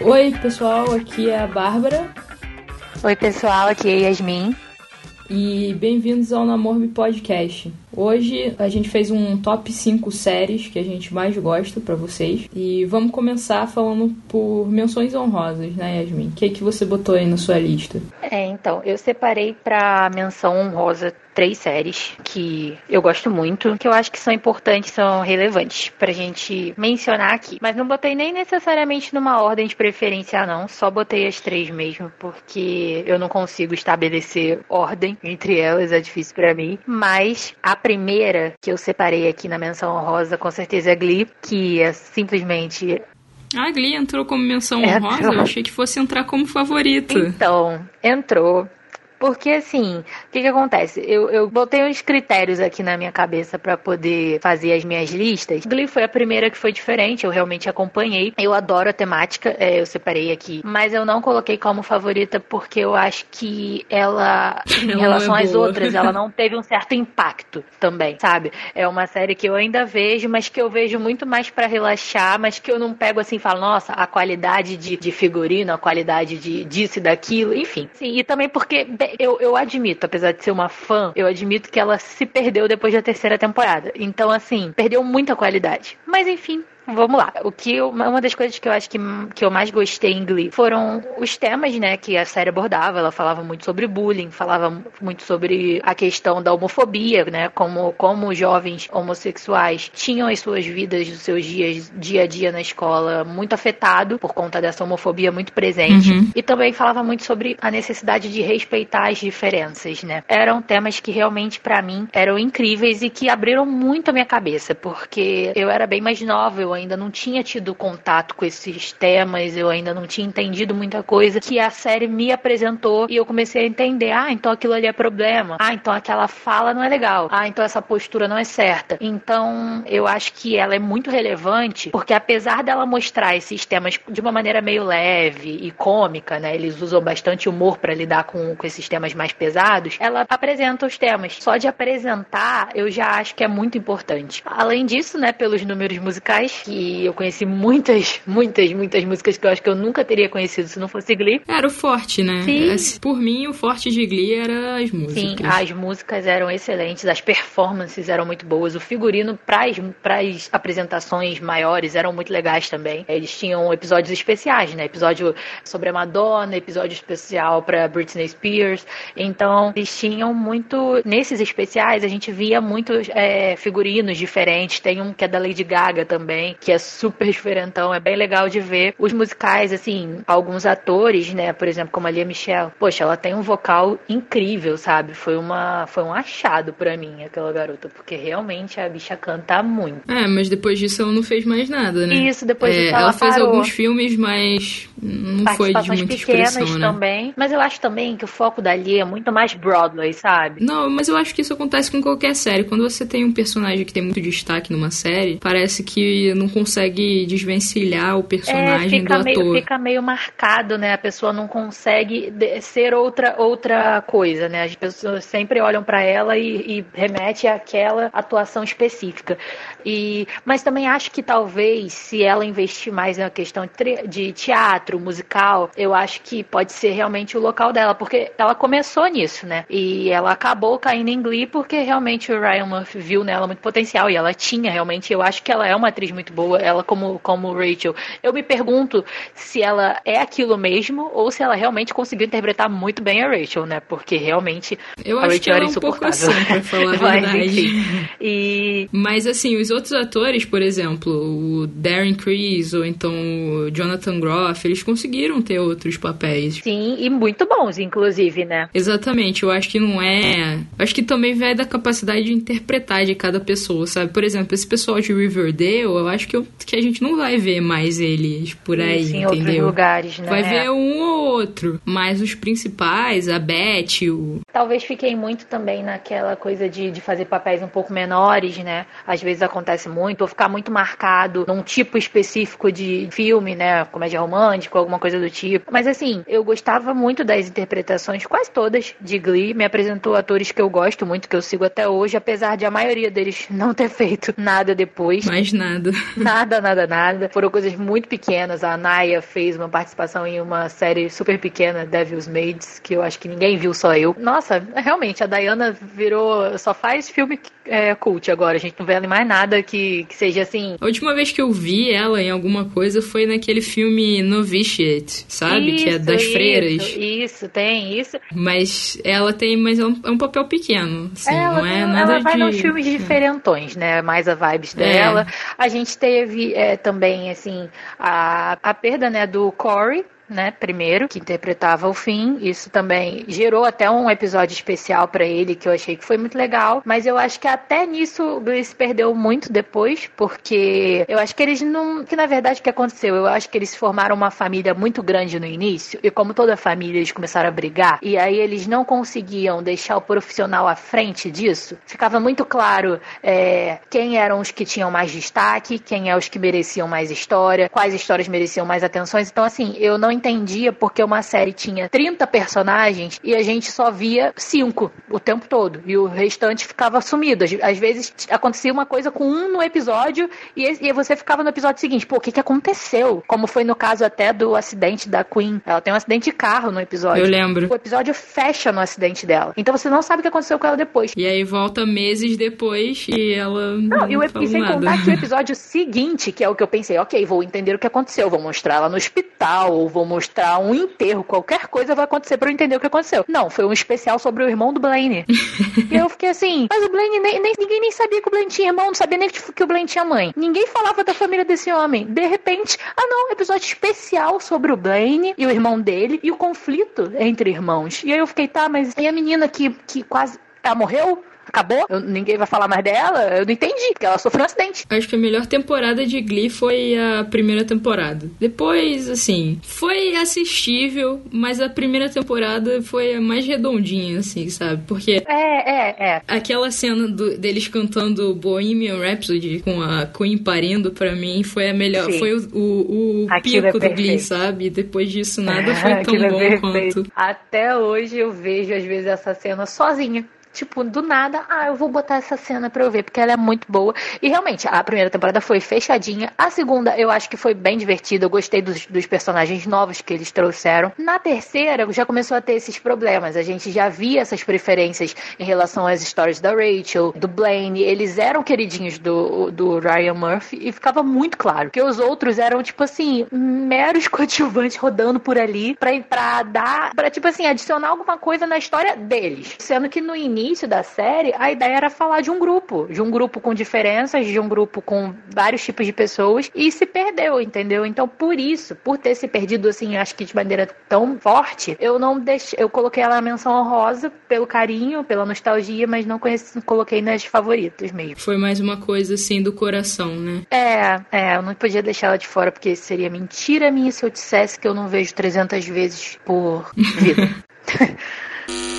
Oi, pessoal, aqui é a Bárbara. Oi, pessoal, aqui é a Yasmin. E bem-vindos ao Namorbe Podcast. Hoje a gente fez um top 5 séries que a gente mais gosta para vocês. E vamos começar falando por menções honrosas, né, Yasmin? O que, é que você botou aí na sua lista? É, então, eu separei pra menção honrosa três séries que eu gosto muito, que eu acho que são importantes, são relevantes pra gente mencionar aqui. Mas não botei nem necessariamente numa ordem de preferência, não. Só botei as três mesmo, porque eu não consigo estabelecer ordem entre elas, é difícil para mim. Mas a primeira que eu separei aqui na menção honrosa, com certeza é Glee, que é simplesmente a Glee entrou como menção honrosa? Eu achei que fosse entrar como favorita. Então, entrou. Porque assim, o que, que acontece? Eu, eu botei uns critérios aqui na minha cabeça para poder fazer as minhas listas. Glee foi a primeira que foi diferente, eu realmente acompanhei. Eu adoro a temática, é, eu separei aqui. Mas eu não coloquei como favorita porque eu acho que ela, em ela relação é às outras, ela não teve um certo impacto também, sabe? É uma série que eu ainda vejo, mas que eu vejo muito mais para relaxar, mas que eu não pego assim e falo, nossa, a qualidade de, de figurino, a qualidade de disso e daquilo, enfim. Sim, e também porque eu, eu admito, apesar de ser uma fã, eu admito que ela se perdeu depois da terceira temporada. Então, assim, perdeu muita qualidade. Mas enfim, Vamos lá. O que eu, uma das coisas que eu acho que, que eu mais gostei em Glee foram os temas, né, que a série abordava. Ela falava muito sobre bullying, falava muito sobre a questão da homofobia, né, como como jovens homossexuais tinham as suas vidas, os seus dias, dia a dia na escola muito afetado por conta dessa homofobia muito presente. Uhum. E também falava muito sobre a necessidade de respeitar as diferenças, né? Eram temas que realmente para mim eram incríveis e que abriram muito a minha cabeça, porque eu era bem mais nova, eu ainda não tinha tido contato com esses temas, eu ainda não tinha entendido muita coisa que a série me apresentou e eu comecei a entender, ah, então aquilo ali é problema. Ah, então aquela fala não é legal. Ah, então essa postura não é certa. Então, eu acho que ela é muito relevante, porque apesar dela mostrar esses temas de uma maneira meio leve e cômica, né? Eles usam bastante humor para lidar com, com esses temas mais pesados, ela apresenta os temas. Só de apresentar, eu já acho que é muito importante. Além disso, né, pelos números musicais, que eu conheci muitas, muitas, muitas músicas que eu acho que eu nunca teria conhecido se não fosse Glee. Era o forte, né? Sim. Por mim, o forte de Glee era as músicas. Sim, as músicas eram excelentes, as performances eram muito boas, o figurino para as apresentações maiores eram muito legais também. Eles tinham episódios especiais, né? Episódio sobre a Madonna, episódio especial para Britney Spears. Então, eles tinham muito. Nesses especiais, a gente via muitos é, figurinos diferentes. Tem um que é da Lady Gaga também, que é super diferentão, é bem legal de ver. Os musicais, assim, alguns atores, né, por exemplo, como a Lia Michelle, poxa, ela tem um vocal incrível, sabe? Foi uma foi um achado para mim aquela garota, porque realmente a bicha canta muito. É, mas depois disso ela não fez mais nada, né? Isso, depois é, disso ela, ela fez parou. alguns filmes, mas não foi de muita pequenas expressão, né? também. Mas eu acho também que o foco da Lia é muito mais Broadway, sabe? Não, mas eu acho que isso acontece com qualquer série. Quando você tem um personagem que tem muito destaque numa série, parece que não consegue desvencilhar o personagem é, fica do meio, ator. Fica meio marcado, né? A pessoa não consegue ser outra, outra coisa, né? As pessoas sempre olham para ela e, e remete àquela atuação específica. E, mas também acho que talvez, se ela investir mais na questão de teatro, musical, eu acho que pode ser realmente o local dela, porque ela começou nisso, né? E ela acabou caindo em Glee porque realmente o Ryan Murphy viu nela muito potencial e ela tinha realmente. Eu acho que ela é uma atriz muito boa, ela como, como Rachel. Eu me pergunto se ela é aquilo mesmo ou se ela realmente conseguiu interpretar muito bem a Rachel, né? Porque realmente eu a acho Rachel que ela era é um pouco assim, pra falar a verdade. Mas, e... Mas assim, os outros atores, por exemplo, o Darren Criss ou então o Jonathan Groff, eles conseguiram ter outros papéis. Sim, e muito bons, inclusive, né? Exatamente, eu acho que não é. Acho que também vai da capacidade de interpretar de cada pessoa, sabe? Por exemplo, esse pessoal de Riverdale, eu acho que, eu, que a gente não vai ver mais eles por aí, Isso, em entendeu? outros lugares, né? Vai ver um ou outro, mas os principais, a Beth, o talvez fiquei muito também naquela coisa de, de fazer papéis um pouco menores, né? Às vezes acontece muito, ou ficar muito marcado num tipo específico de filme, né? Comédia romântica, alguma coisa do tipo. Mas assim, eu gostava muito das interpretações, quase todas, de Glee. Me apresentou atores que eu gosto muito, que eu sigo até hoje, apesar de a maioria deles não ter feito nada depois. Mais nada. Nada, nada, nada. Foram coisas muito pequenas. A Naya fez uma participação em uma série super pequena, Devil's Maids, que eu acho que ninguém viu, só eu. Nossa, realmente, a Diana virou. só faz filme é, cult agora. A gente não vê ela em mais nada que, que seja assim. A última vez que eu vi ela em alguma coisa foi naquele filme Novitiate, sabe? Isso, que é das isso, freiras. Isso, tem isso. Mas ela tem, mas é um, é um papel pequeno. Assim, ela, não é nada ela vai de... nos filmes diferentões, né? Mais a vibes dela. A gente teve é, também, assim, a, a perda, né, do Corey, né, primeiro, que interpretava o fim. Isso também gerou até um episódio especial para ele que eu achei que foi muito legal, mas eu acho que até nisso o Glee perdeu muito depois, porque eu acho que eles não, que na verdade o que aconteceu, eu acho que eles formaram uma família muito grande no início e como toda família eles começaram a brigar e aí eles não conseguiam deixar o profissional à frente disso. Ficava muito claro é, quem eram os que tinham mais destaque, quem é os que mereciam mais história, quais histórias mereciam mais atenções. Então assim, eu não entendia porque uma série tinha 30 personagens e a gente só via cinco o tempo todo. E o restante ficava sumido. Às, vezes acontecia uma coisa com um no episódio e, e você ficava no episódio seguinte. Pô, o que, que aconteceu? Como foi no caso até do acidente da Queen. Ela tem um acidente de carro no episódio. Eu lembro. O episódio fecha no acidente dela. Então você não sabe o que aconteceu com ela depois. E aí volta meses depois e ela. Não, Não, e, o, e sem nada. contar que o episódio seguinte, que é o que eu pensei, ok, vou entender o que aconteceu, vou mostrar ela no hospital, ou vou mostrar um enterro, qualquer coisa vai acontecer pra eu entender o que aconteceu. Não, foi um especial sobre o irmão do Blaine. e eu fiquei assim, mas o Blaine, nem, nem- ninguém nem sabia que o Blaine tinha irmão, não sabia nem que, que o Blaine tinha mãe. Ninguém falava da família desse homem. De repente, ah não, episódio especial sobre o Blaine e o irmão dele e o conflito entre irmãos. E aí eu fiquei, tá, mas e a menina que, que quase. Ela morreu? Acabou? Eu- ninguém vai falar mais dela? Eu não entendi, porque ela sofreu um acidente. Acho que a melhor temporada de Glee foi a primeira temporada. Depois, assim, foi assistível, mas a primeira temporada foi a mais redondinha, assim, sabe? Porque É, é, é. aquela cena do- deles cantando Bohemian Rhapsody com a Queen parindo, pra mim, foi a melhor. Sim. Foi o, o, o é pico do Glee, sabe? Depois disso, nada foi tão é bom quanto. Até hoje eu vejo, às vezes, essa cena sozinha. Tipo, do nada, ah, eu vou botar essa cena pra eu ver, porque ela é muito boa. E realmente, a primeira temporada foi fechadinha. A segunda, eu acho que foi bem divertida. Eu gostei dos, dos personagens novos que eles trouxeram. Na terceira, já começou a ter esses problemas. A gente já via essas preferências em relação às histórias da Rachel, do Blaine. Eles eram queridinhos do, do Ryan Murphy e ficava muito claro que os outros eram, tipo assim, meros coadjuvantes rodando por ali pra, pra dar, pra, tipo assim, adicionar alguma coisa na história deles. Sendo que no início da série, a ideia era falar de um grupo, de um grupo com diferenças, de um grupo com vários tipos de pessoas e se perdeu, entendeu? Então, por isso, por ter se perdido assim, acho que de maneira tão forte, eu não deixei, eu coloquei ela na menção honrosa pelo carinho, pela nostalgia, mas não conheci, coloquei nas favoritas mesmo. Foi mais uma coisa, assim, do coração, né? É, é, eu não podia deixar ela de fora, porque seria mentira minha se eu dissesse que eu não vejo 300 vezes por vida.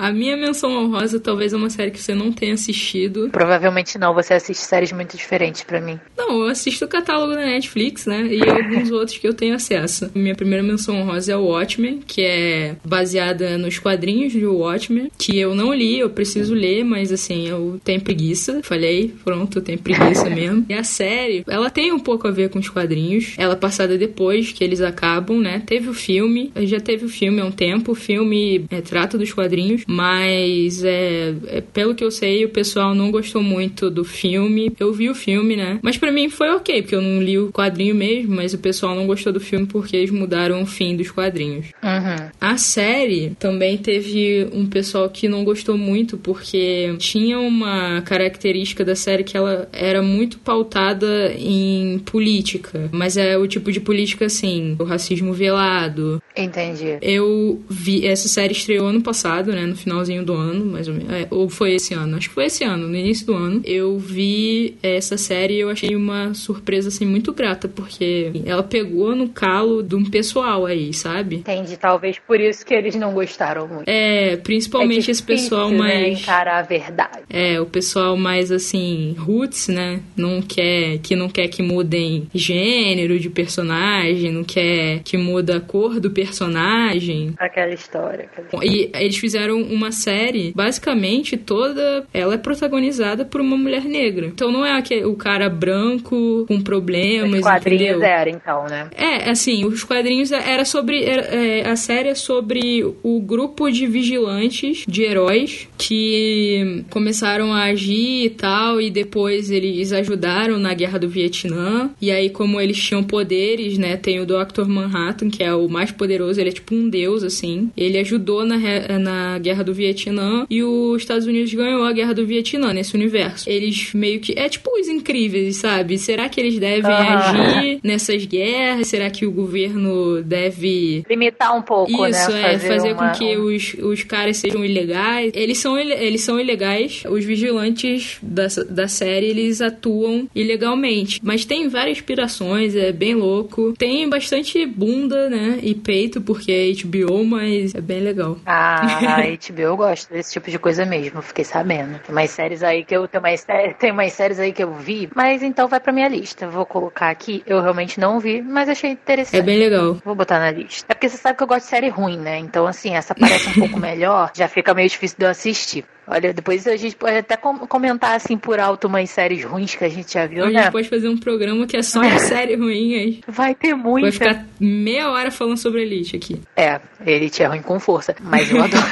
A minha menção honrosa talvez é uma série que você não tenha assistido. Provavelmente não, você assiste séries muito diferentes pra mim. Não, eu assisto o catálogo da Netflix, né? E alguns outros que eu tenho acesso. Minha primeira menção honrosa é o Watchmen, que é baseada nos quadrinhos de Watchmen, que eu não li, eu preciso ler, mas assim, eu tenho preguiça. Falei, pronto, eu tenho preguiça mesmo. E a série, ela tem um pouco a ver com os quadrinhos. Ela é passada depois que eles acabam, né? Teve o filme, já teve o filme há um tempo. O filme é, trata dos quadrinhos, mas é, é, pelo que eu sei, o pessoal não gostou muito do filme. Eu vi o filme, né? Mas pra mim foi ok, porque eu não li o quadrinho mesmo, mas o pessoal não gostou do filme porque eles mudaram o fim dos quadrinhos. Uhum. A série também teve um pessoal que não gostou muito porque tinha uma característica da série que ela era muito pautada em política, mas é o tipo de política assim, o racismo velado. Entendi. Eu vi essa série estreou ano passado, né, no finalzinho do ano, mais ou menos. É, ou foi esse ano? Acho que foi esse ano, no início do ano. Eu vi essa série e eu achei uma surpresa, assim, muito grata, porque ela pegou no calo de um pessoal aí, sabe? Entendi, talvez por isso que eles não gostaram muito. É, principalmente é difícil, esse pessoal né, mais. encarar a verdade. É, o pessoal mais assim, roots, né? Não quer, que não quer que mudem gênero de personagem, não quer que muda a cor do personagem. Aquela história. Aquela... E eles fizeram uma série, basicamente toda ela é protagonizada por uma mulher negra. Então não é aquele, o cara branco com problemas, Os quadrinhos entendeu? era, então, né? É, assim, os quadrinhos era sobre. Era, é, a série é sobre o grupo de vigilantes, de heróis, que começaram a agir e tal, e depois eles ajudaram na guerra do Vietnã. E aí, como eles tinham poderes, né? Tem o Dr. Manhattan, que é o mais poderoso, ele é tipo um deus, assim. Ele ajudou na, na guerra do Vietnã e os Estados Unidos ganhou a guerra do Vietnã nesse universo. Eles meio que. É tipo os incríveis, sabe? Será que eles devem agir nessas guerras? Será que o governo deve. Limitar um pouco, Isso, né? é, fazer uma- com que os, os caras sejam ilegais. Eles são, eles são ilegais. Os vigilantes da, da série, eles atuam ilegalmente. Mas tem várias inspirações, é bem louco. Tem bastante bunda, né? E peito, porque é HBO, mas é bem legal. Ah, HBO eu gosto desse tipo de coisa mesmo, fiquei sabendo. Tem umas séries aí que eu tem umas, sé- tem umas séries aí que eu vi, mas então vai pra minha lista. Vou colocar aqui. Eu realmente não vi, mas achei interessante. É bem legal. Vou botar na lista. É porque você sabe que eu gosto de série ruim, né? Então, assim, essa parece um pouco melhor, já fica meio difícil de eu assistir. Olha, depois a gente pode até com- comentar, assim, por alto umas séries ruins que a gente já viu, A né? gente pode fazer um programa que é só de série ruim. aí Vai ter muito. Vai ficar meia hora falando sobre Elite aqui. É, Elite é ruim com força, mas eu adoro.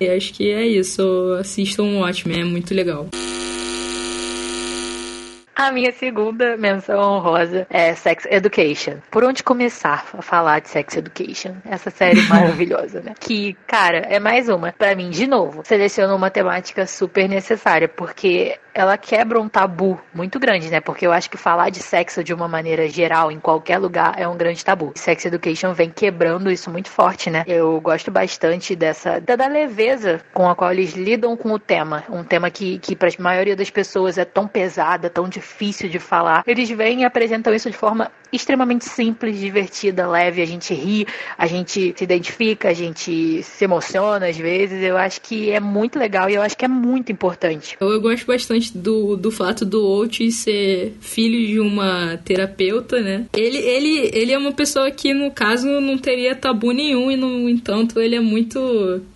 E acho que é isso. Assistam o Watchmen, é muito legal. A minha segunda menção honrosa é Sex Education. Por onde começar a falar de Sex Education? Essa série maravilhosa, né? Que, cara, é mais uma. Pra mim, de novo, selecionou uma temática super necessária, porque ela quebra um tabu muito grande, né? Porque eu acho que falar de sexo de uma maneira geral, em qualquer lugar, é um grande tabu. Sex Education vem quebrando isso muito forte, né? Eu gosto bastante dessa da leveza com a qual eles lidam com o tema. Um tema que, que para a maioria das pessoas é tão pesada, tão difícil de falar. Eles vêm e apresentam isso de forma extremamente simples, divertida, leve. A gente ri, a gente se identifica, a gente se emociona às vezes. Eu acho que é muito legal e eu acho que é muito importante. Eu, eu gosto bastante do, do fato do Out ser filho de uma terapeuta, né? Ele, ele, ele é uma pessoa que, no caso, não teria tabu nenhum e, no entanto, ele é muito...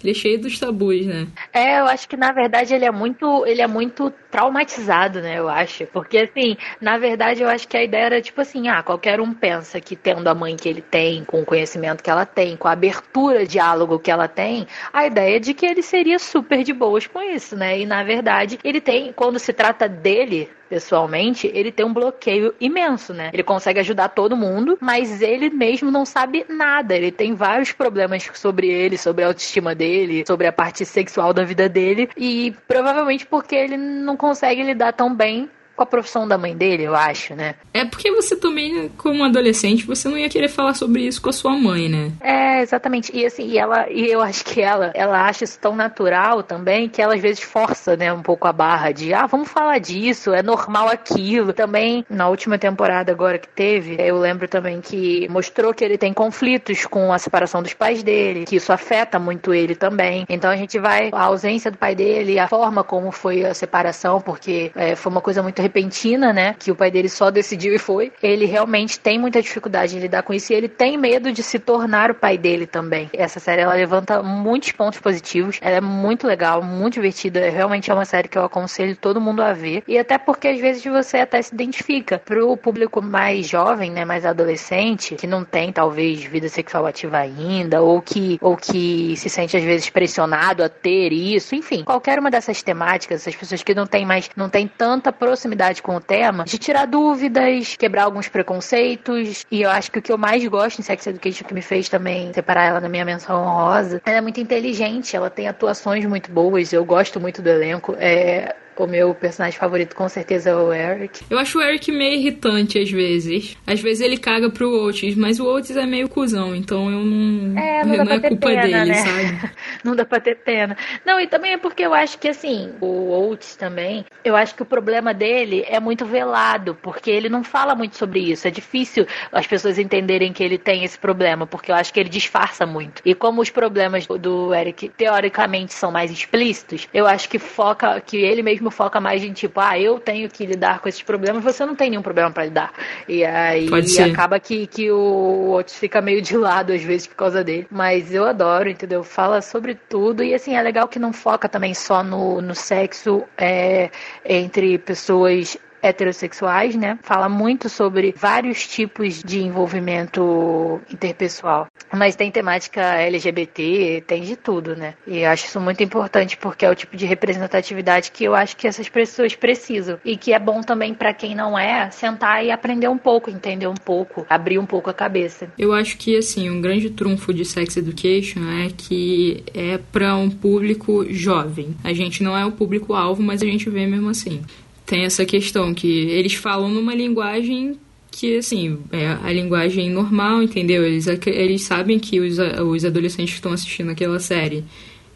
Ele é cheio dos tabus, né? É, eu acho que na verdade ele é muito, ele é muito traumatizado, né? Eu acho, porque assim, na verdade eu acho que a ideia era tipo assim, ah, qualquer um pensa que tendo a mãe que ele tem, com o conhecimento que ela tem, com a abertura de diálogo que ela tem, a ideia de que ele seria super de boas com isso, né? E na verdade ele tem, quando se trata dele pessoalmente, ele tem um bloqueio imenso, né? Ele consegue ajudar todo mundo, mas ele mesmo não sabe nada. Ele tem vários problemas sobre ele, sobre a autoestima dele, sobre a parte sexual da vida dele, e provavelmente porque ele não consegue lidar tão bem com a profissão da mãe dele, eu acho, né? É porque você também, como adolescente, você não ia querer falar sobre isso com a sua mãe, né? É, exatamente. E assim, e ela, e eu acho que ela, ela acha isso tão natural também que ela às vezes força, né, um pouco a barra de, ah, vamos falar disso, é normal aquilo. Também na última temporada agora que teve, eu lembro também que mostrou que ele tem conflitos com a separação dos pais dele, que isso afeta muito ele também. Então a gente vai a ausência do pai dele, a forma como foi a separação, porque é, foi uma coisa muito repentina, né, que o pai dele só decidiu e foi. Ele realmente tem muita dificuldade em lidar com isso e ele tem medo de se tornar o pai dele também. Essa série ela levanta muitos pontos positivos. Ela é muito legal, muito divertida. Realmente é uma série que eu aconselho todo mundo a ver. E até porque às vezes você até se identifica pro público mais jovem, né, mais adolescente, que não tem talvez vida sexual ativa ainda ou que ou que se sente às vezes pressionado a ter isso, enfim, qualquer uma dessas temáticas, essas pessoas que não têm mais não tem tanta proximidade com o tema, de tirar dúvidas, quebrar alguns preconceitos. E eu acho que o que eu mais gosto em Sex Education, que me fez também separar ela na minha menção honrosa, ela é muito inteligente, ela tem atuações muito boas, eu gosto muito do elenco. É, o meu personagem favorito com certeza é o Eric. Eu acho o Eric meio irritante às vezes. Às vezes ele caga pro Otis, mas o Otis é meio cuzão, então eu não. É, não, não é culpa pena, dele, né? sabe? não dá pra ter pena. Não, e também é porque eu acho que assim, o Otis também, eu acho que o problema dele é muito velado, porque ele não fala muito sobre isso. É difícil as pessoas entenderem que ele tem esse problema, porque eu acho que ele disfarça muito. E como os problemas do Eric teoricamente são mais explícitos, eu acho que foca, que ele mesmo foca mais em tipo, ah, eu tenho que lidar com esses problemas, você não tem nenhum problema para lidar. E aí acaba que, que o Otis fica meio de lado às vezes por causa dele. Mas eu adoro, entendeu? Fala sobre tudo e assim, é legal que não foca também só no, no sexo é, entre pessoas heterossexuais, né? Fala muito sobre vários tipos de envolvimento interpessoal. Mas tem temática LGBT, tem de tudo, né? E eu acho isso muito importante porque é o tipo de representatividade que eu acho que essas pessoas precisam. E que é bom também para quem não é sentar e aprender um pouco, entender um pouco, abrir um pouco a cabeça. Eu acho que, assim, um grande trunfo de Sex Education é que é para um público jovem. A gente não é o público-alvo, mas a gente vê mesmo assim tem essa questão que eles falam numa linguagem que, assim, é a linguagem normal, entendeu? Eles, eles sabem que os, os adolescentes que estão assistindo aquela série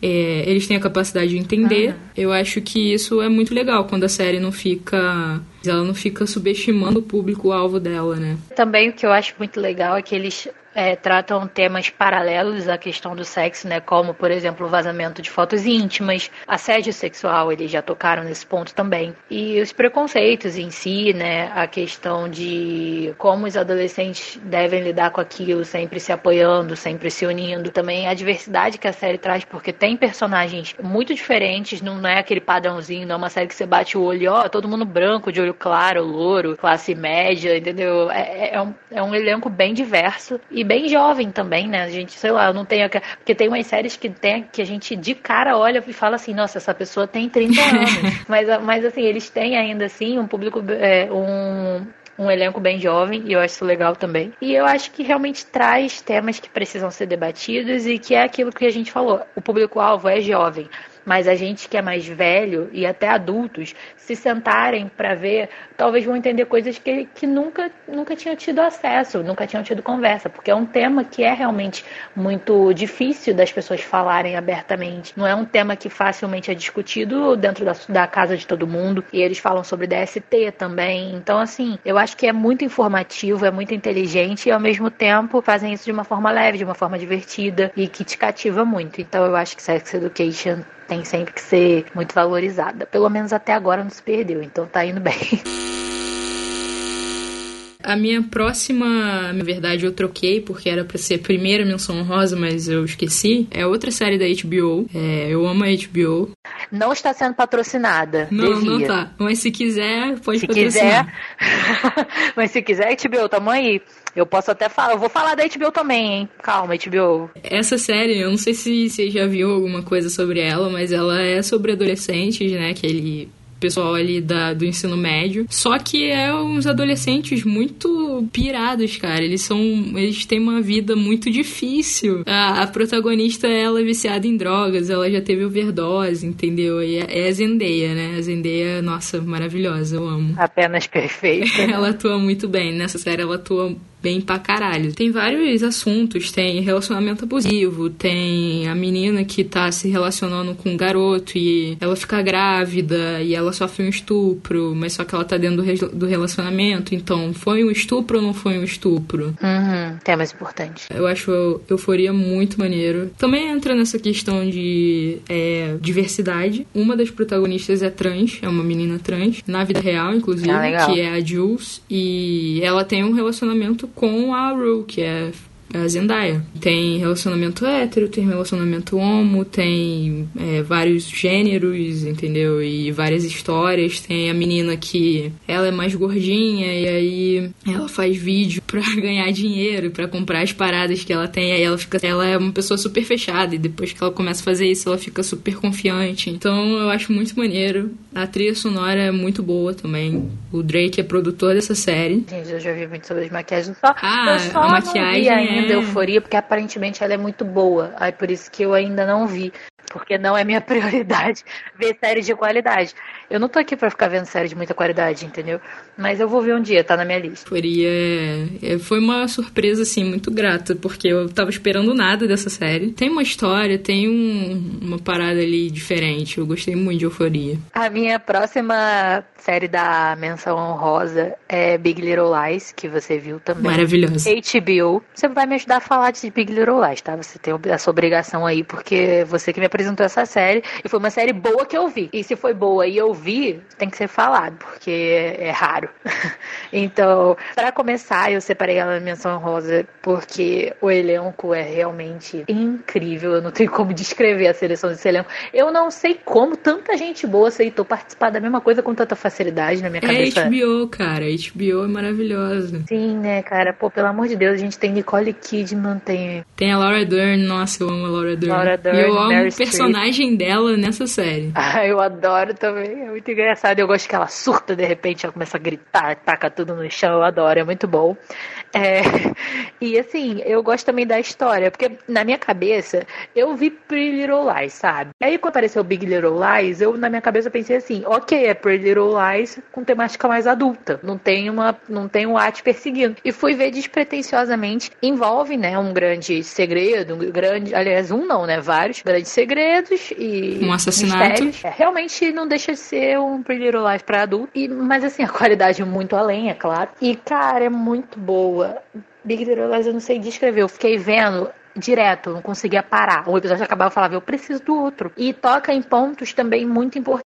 é, eles têm a capacidade de entender. Uhum. Eu acho que isso é muito legal quando a série não fica. Ela não fica subestimando o público-alvo dela, né? Também o que eu acho muito legal é que eles é, tratam temas paralelos à questão do sexo, né? Como, por exemplo, o vazamento de fotos íntimas, assédio sexual, eles já tocaram nesse ponto também. E os preconceitos em si, né? A questão de como os adolescentes devem lidar com aquilo, sempre se apoiando, sempre se unindo. Também a diversidade que a série traz, porque tem personagens muito diferentes, não é aquele padrãozinho, não é uma série que você bate o olho, ó, todo mundo branco, de olho claro, louro, classe média, entendeu? É, é, um, é um elenco bem diverso. E bem jovem também, né? A gente, sei lá, eu não tenho. Porque tem umas séries que, tem, que a gente de cara olha e fala assim, nossa, essa pessoa tem 30 anos. mas, mas assim, eles têm ainda assim um público, é, um, um elenco bem jovem e eu acho isso legal também. E eu acho que realmente traz temas que precisam ser debatidos e que é aquilo que a gente falou. O público-alvo é jovem, mas a gente que é mais velho e até adultos se sentarem para ver, talvez vão entender coisas que, que nunca, nunca tinham tido acesso, nunca tinham tido conversa, porque é um tema que é realmente muito difícil das pessoas falarem abertamente. Não é um tema que facilmente é discutido dentro da, da casa de todo mundo, e eles falam sobre DST também. Então, assim, eu acho que é muito informativo, é muito inteligente e ao mesmo tempo fazem isso de uma forma leve, de uma forma divertida e que te cativa muito. Então, eu acho que Sex Education tem sempre que ser muito valorizada. Pelo menos até agora não se perdeu, então tá indo bem. A minha próxima, na verdade, eu troquei porque era para ser a primeira menção honrosa, mas eu esqueci. É outra série da HBO. É, eu amo a HBO. Não está sendo patrocinada. Não, devia. não tá. Mas se quiser, pode se patrocinar. Quiser... mas se quiser, HBO, tamo aí. Eu posso até falar, eu vou falar da HBO também, hein? Calma, HBO. Essa série, eu não sei se você já viu alguma coisa sobre ela, mas ela é sobre adolescentes, né? Que ele pessoal ali da, do ensino médio. Só que é uns adolescentes muito pirados, cara. Eles são. Eles têm uma vida muito difícil. A, a protagonista, ela é viciada em drogas, ela já teve overdose, entendeu? E é, é a Zendaya, né? A Zendaya, nossa, maravilhosa, eu amo. Apenas perfeita. ela atua muito bem. Nessa série, ela atua bem pra caralho. Tem vários assuntos, tem relacionamento abusivo, tem a menina que tá se relacionando com um garoto e ela fica grávida e ela sofre um estupro, mas só que ela tá dentro do relacionamento, então foi um estupro ou não foi um estupro? Uhum, temas importantes. Eu acho euforia muito maneiro. Também entra nessa questão de é, diversidade. Uma das protagonistas é trans, é uma menina trans, na vida real, inclusive, ah, que é a Jules, e ela tem um relacionamento com a Rue, que é a Zendaya. Tem relacionamento hétero, tem relacionamento homo, tem é, vários gêneros, entendeu? E várias histórias. Tem a menina que ela é mais gordinha e aí ela faz vídeo pra ganhar dinheiro, para comprar as paradas que ela tem. Aí ela fica. Ela é uma pessoa super fechada e depois que ela começa a fazer isso, ela fica super confiante. Então eu acho muito maneiro. A trilha sonora é muito boa também. O Drake é produtor dessa série. Gente, eu já vi muito sobre as maquiagens. Só, ah, eu só a maquiagem ainda é... Euforia, porque aparentemente ela é muito boa. Aí por isso que eu ainda não vi. Porque não é minha prioridade ver séries de qualidade. Eu não tô aqui para ficar vendo séries de muita qualidade, entendeu? Mas eu vou ver um dia, tá na minha lista. Euforia é, é, foi uma surpresa, assim, muito grata, porque eu tava esperando nada dessa série. Tem uma história, tem um, uma parada ali diferente. Eu gostei muito de Euforia. A minha próxima série da Menção Honrosa é Big Little Lies, que você viu também. Maravilhosa. HBO. Você vai me ajudar a falar de Big Little Lies, tá? Você tem essa obrigação aí, porque você que me apresentou essa série, e foi uma série boa que eu vi. E se foi boa e eu vi, tem que ser falado, porque é raro. então, para começar, eu separei ela na Menção Honrosa, porque o elenco é realmente incrível. Eu não tenho como descrever a seleção desse elenco. Eu não sei como tanta gente boa aceitou participar da mesma coisa com tanta facilidade na minha cabeça. É HBO, cara. HBO é maravilhosa. Sim, né, cara? Pô, pelo amor de Deus, a gente tem Nicole Kidman, tem. Tem a Laura Dern. Nossa, eu amo a Laura Dern. Laura Dern eu amo Mary personagem dela nessa série. Ah, eu adoro também. É muito engraçado. Eu gosto que ela surta de repente, ela começa a gritar, taca tudo no chão. Eu adoro, é muito bom. É, e assim, eu gosto também da história, porque na minha cabeça eu vi Pretty Little Lies, sabe? Aí quando apareceu Big Little Lies, eu na minha cabeça pensei assim, ok, é Pretty Little Lies com temática mais adulta, não tem uma, não tem um arte perseguindo. E fui ver despretensiosamente, envolve, né, um grande segredo, um grande, aliás, um não, né, vários grandes segredos e um assassinato. É, realmente não deixa de ser um Pretty Little Lies para adulto, e, mas assim, a qualidade é muito além, é claro. E cara, é muito boa Big Little Lies eu não sei descrever. Eu fiquei vendo direto, não conseguia parar. O episódio acabava e falava, eu preciso do outro. E toca em pontos também muito importantes.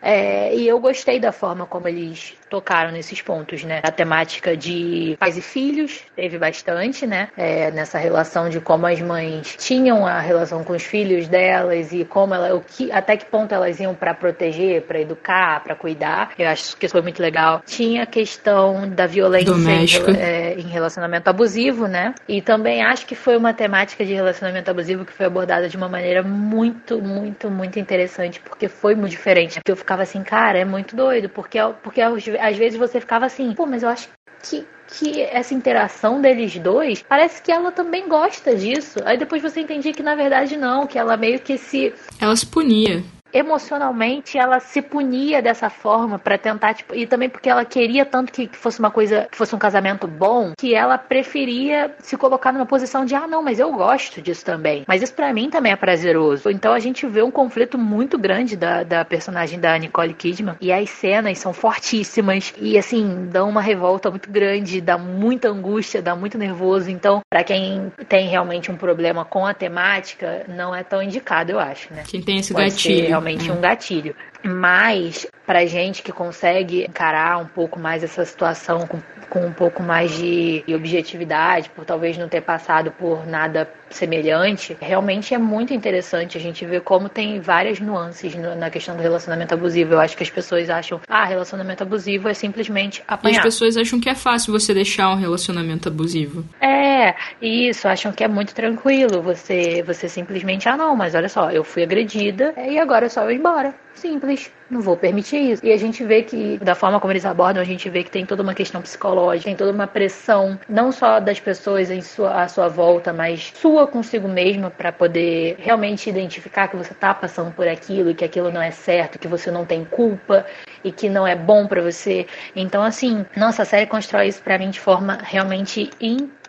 É, e eu gostei da forma como eles tocaram nesses pontos, né? A temática de pais e filhos teve bastante, né? É, nessa relação de como as mães tinham a relação com os filhos delas e como ela, o que, até que ponto elas iam para proteger, para educar, para cuidar. Eu acho que isso foi muito legal. Tinha a questão da violência em, é, em relacionamento abusivo, né? E também acho que foi uma temática de relacionamento abusivo que foi abordada de uma maneira muito, muito, muito interessante, porque foi muito diferente. Porque eu ficava assim, cara, é muito doido, porque, porque às vezes você ficava assim, pô, mas eu acho que que essa interação deles dois, parece que ela também gosta disso. Aí depois você entendia que na verdade não, que ela meio que se. Ela se punia emocionalmente ela se punia dessa forma para tentar tipo, e também porque ela queria tanto que, fosse uma coisa que fosse um casamento bom que ela preferia se colocar numa posição de ah não mas eu gosto disso também. Mas isso para mim também é prazeroso. Então a gente vê um conflito muito grande da, da personagem da Nicole Kidman e as cenas são fortíssimas e assim dão uma revolta muito grande dá muita angústia dá muito nervoso. Então para quem tem realmente um problema com a temática não é tão indicado eu acho né? Quem tem esse Pode gatilho realmente um gatilho. Mas, pra gente que consegue encarar um pouco mais essa situação com, com um pouco mais de objetividade, por talvez não ter passado por nada semelhante, realmente é muito interessante a gente ver como tem várias nuances na questão do relacionamento abusivo. Eu acho que as pessoas acham, ah, relacionamento abusivo é simplesmente apanhar. E as pessoas acham que é fácil você deixar um relacionamento abusivo. É, isso, acham que é muito tranquilo você, você simplesmente, ah, não, mas olha só, eu fui agredida e agora é só eu ir embora. Simples. Não vou permitir isso. E a gente vê que, da forma como eles abordam, a gente vê que tem toda uma questão psicológica, tem toda uma pressão, não só das pessoas em sua, à sua volta, mas sua consigo mesma para poder realmente identificar que você está passando por aquilo e que aquilo não é certo, que você não tem culpa e que não é bom para você. Então, assim, nossa, série constrói isso para mim de forma realmente incrível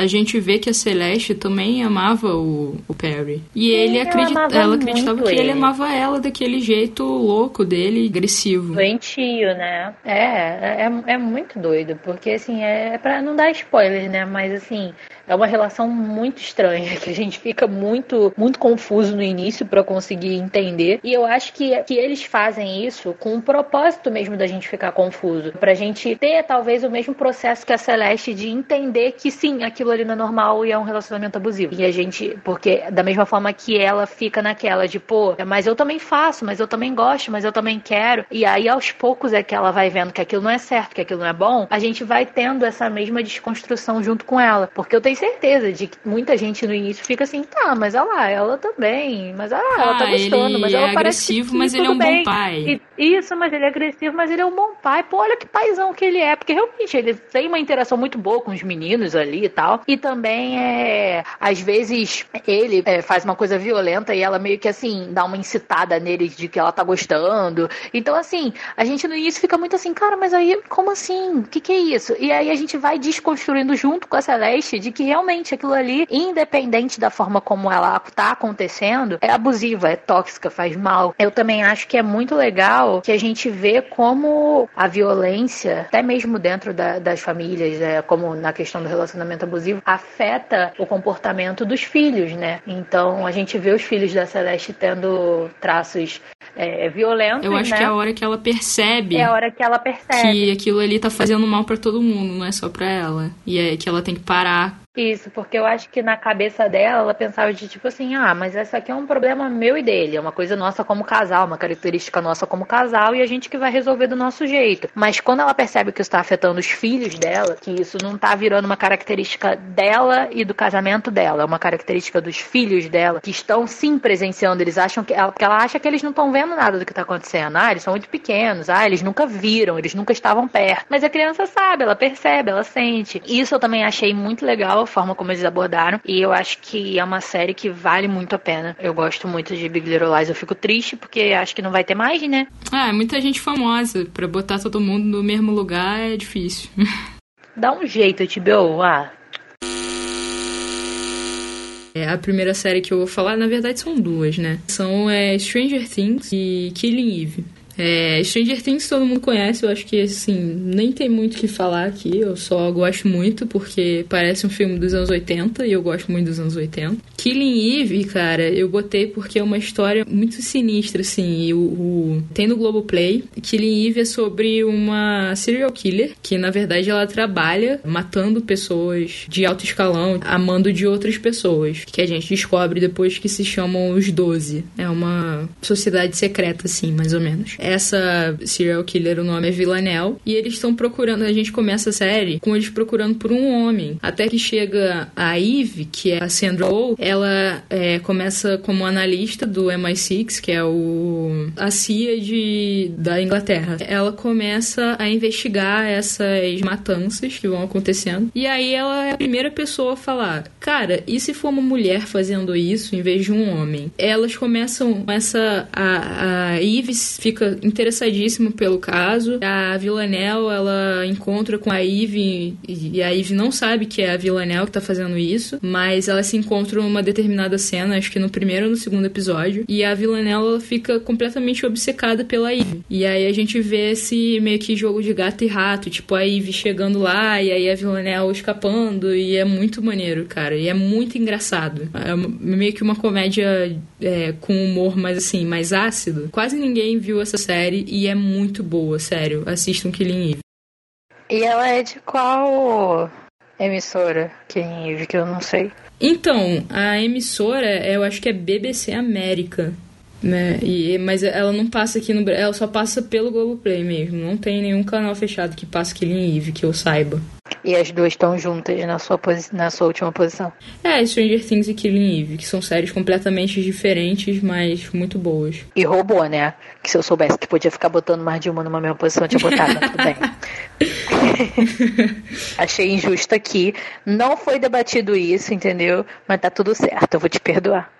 a gente vê que a Celeste também amava o, o Perry. E Sim, ele acredita, ela acreditava que ele. ele. amava ela daquele jeito louco dele, agressivo. Doentio, né? É, é, é muito doido, porque assim, é, é pra não dar spoiler, né? Mas assim, é uma relação muito estranha, que a gente fica muito, muito confuso no início para conseguir entender. E eu acho que, que eles fazem isso com o propósito mesmo da gente ficar confuso. Pra gente ter talvez o mesmo processo que a Celeste de entender que sim, aquilo ali não é normal e é um relacionamento abusivo. E a gente, porque da mesma forma que ela fica naquela de, pô, mas eu também faço, mas eu também gosto, mas eu também quero. E aí aos poucos é que ela vai vendo que aquilo não é certo, que aquilo não é bom, a gente vai tendo essa mesma desconstrução junto com ela. Porque eu tenho certeza de que muita gente no início fica assim, tá, mas olha lá, ela também, mas olha lá, ela tá ah, gostando, mas ela é parece agressivo, mas ele é um bem. bom pai. E, isso, mas ele é agressivo, mas ele é um bom pai. Pô, olha que paizão que ele é, porque realmente ele tem uma interação muito boa com os meninos ali e tal. E também é, às vezes ele é, faz uma coisa violenta e ela meio que assim dá uma incitada neles de que ela tá gostando. Então assim, a gente no início fica muito assim, cara, mas aí como assim? O que que é isso? E aí a gente vai desconstruindo junto com a Celeste de que realmente aquilo ali, independente da forma como ela tá acontecendo, é abusiva, é tóxica, faz mal. Eu também acho que é muito legal que a gente vê como a violência, até mesmo dentro da, das famílias, é, como na questão do relacionamento abusivo, afeta o comportamento dos filhos, né? Então a gente vê os filhos da Celeste tendo traços é, violentos. Eu acho né? que é a hora que ela percebe. É a hora que ela percebe. Que aquilo ali tá fazendo mal para todo mundo, não é só pra ela. E é que ela tem que parar isso, porque eu acho que na cabeça dela, ela pensava de tipo assim, ah, mas essa aqui é um problema meu e dele, é uma coisa nossa como casal, uma característica nossa como casal e a gente que vai resolver do nosso jeito. Mas quando ela percebe que isso está afetando os filhos dela, que isso não está virando uma característica dela e do casamento dela, é uma característica dos filhos dela, que estão sim presenciando, eles acham que ela, porque ela acha que eles não estão vendo nada do que está acontecendo. Ah, eles são muito pequenos, ah, eles nunca viram, eles nunca estavam perto. Mas a criança sabe, ela percebe, ela sente. Isso eu também achei muito legal forma como eles abordaram. E eu acho que é uma série que vale muito a pena. Eu gosto muito de Big Little Lies. Eu fico triste porque acho que não vai ter mais, né? Ah, é muita gente famosa. Pra botar todo mundo no mesmo lugar é difícil. Dá um jeito, TBO. Ah, é, a primeira série que eu vou falar, na verdade, são duas, né? São é, Stranger Things e Killing Eve. É, Stranger Things todo mundo conhece, eu acho que assim, nem tem muito o que falar aqui, eu só gosto muito porque parece um filme dos anos 80 e eu gosto muito dos anos 80. Killing Eve, cara, eu botei porque é uma história muito sinistra, assim, e o, o... tem no Globoplay. Killing Eve é sobre uma serial killer que na verdade ela trabalha matando pessoas de alto escalão, amando de outras pessoas, que a gente descobre depois que se chamam os Doze. É uma sociedade secreta, assim, mais ou menos. É essa serial killer, o nome é Villanelle, e eles estão procurando, a gente começa a série com eles procurando por um homem, até que chega a Eve, que é a Sandra Oh, ela é, começa como analista do MI6, que é o a CIA de, da Inglaterra. Ela começa a investigar essas matanças que vão acontecendo, e aí ela é a primeira pessoa a falar, cara, e se for uma mulher fazendo isso em vez de um homem? Elas começam essa a, a Eve fica interessadíssimo pelo caso. A Villanelle, ela encontra com a Eve e a Eve não sabe que é a Villanelle que tá fazendo isso, mas ela se encontra numa determinada cena, acho que no primeiro ou no segundo episódio, e a Villanelle ela fica completamente obcecada pela Eve. E aí a gente vê esse meio que jogo de gato e rato, tipo a Eve chegando lá e aí a Villanelle escapando, e é muito maneiro, cara, e é muito engraçado. É meio que uma comédia é, com humor mais assim, mais ácido. Quase ninguém viu essa série e é muito boa, sério. Assistam Killing Eve. E ela é de qual emissora? Killing Eve, que eu não sei. Então, a emissora, eu acho que é BBC América. Né? E, mas ela não passa aqui no Brasil, ela só passa pelo Globoplay mesmo. Não tem nenhum canal fechado que passe Killing Eve, que eu saiba. E as duas estão juntas na sua, na sua última posição. É, Stranger Things e Killing Eve, que são séries completamente diferentes, mas muito boas. E roubou, né? Que se eu soubesse que podia ficar botando mais de uma numa mesma posição, eu tinha botado, mas tudo bem. Achei injusto aqui. Não foi debatido isso, entendeu? Mas tá tudo certo, eu vou te perdoar.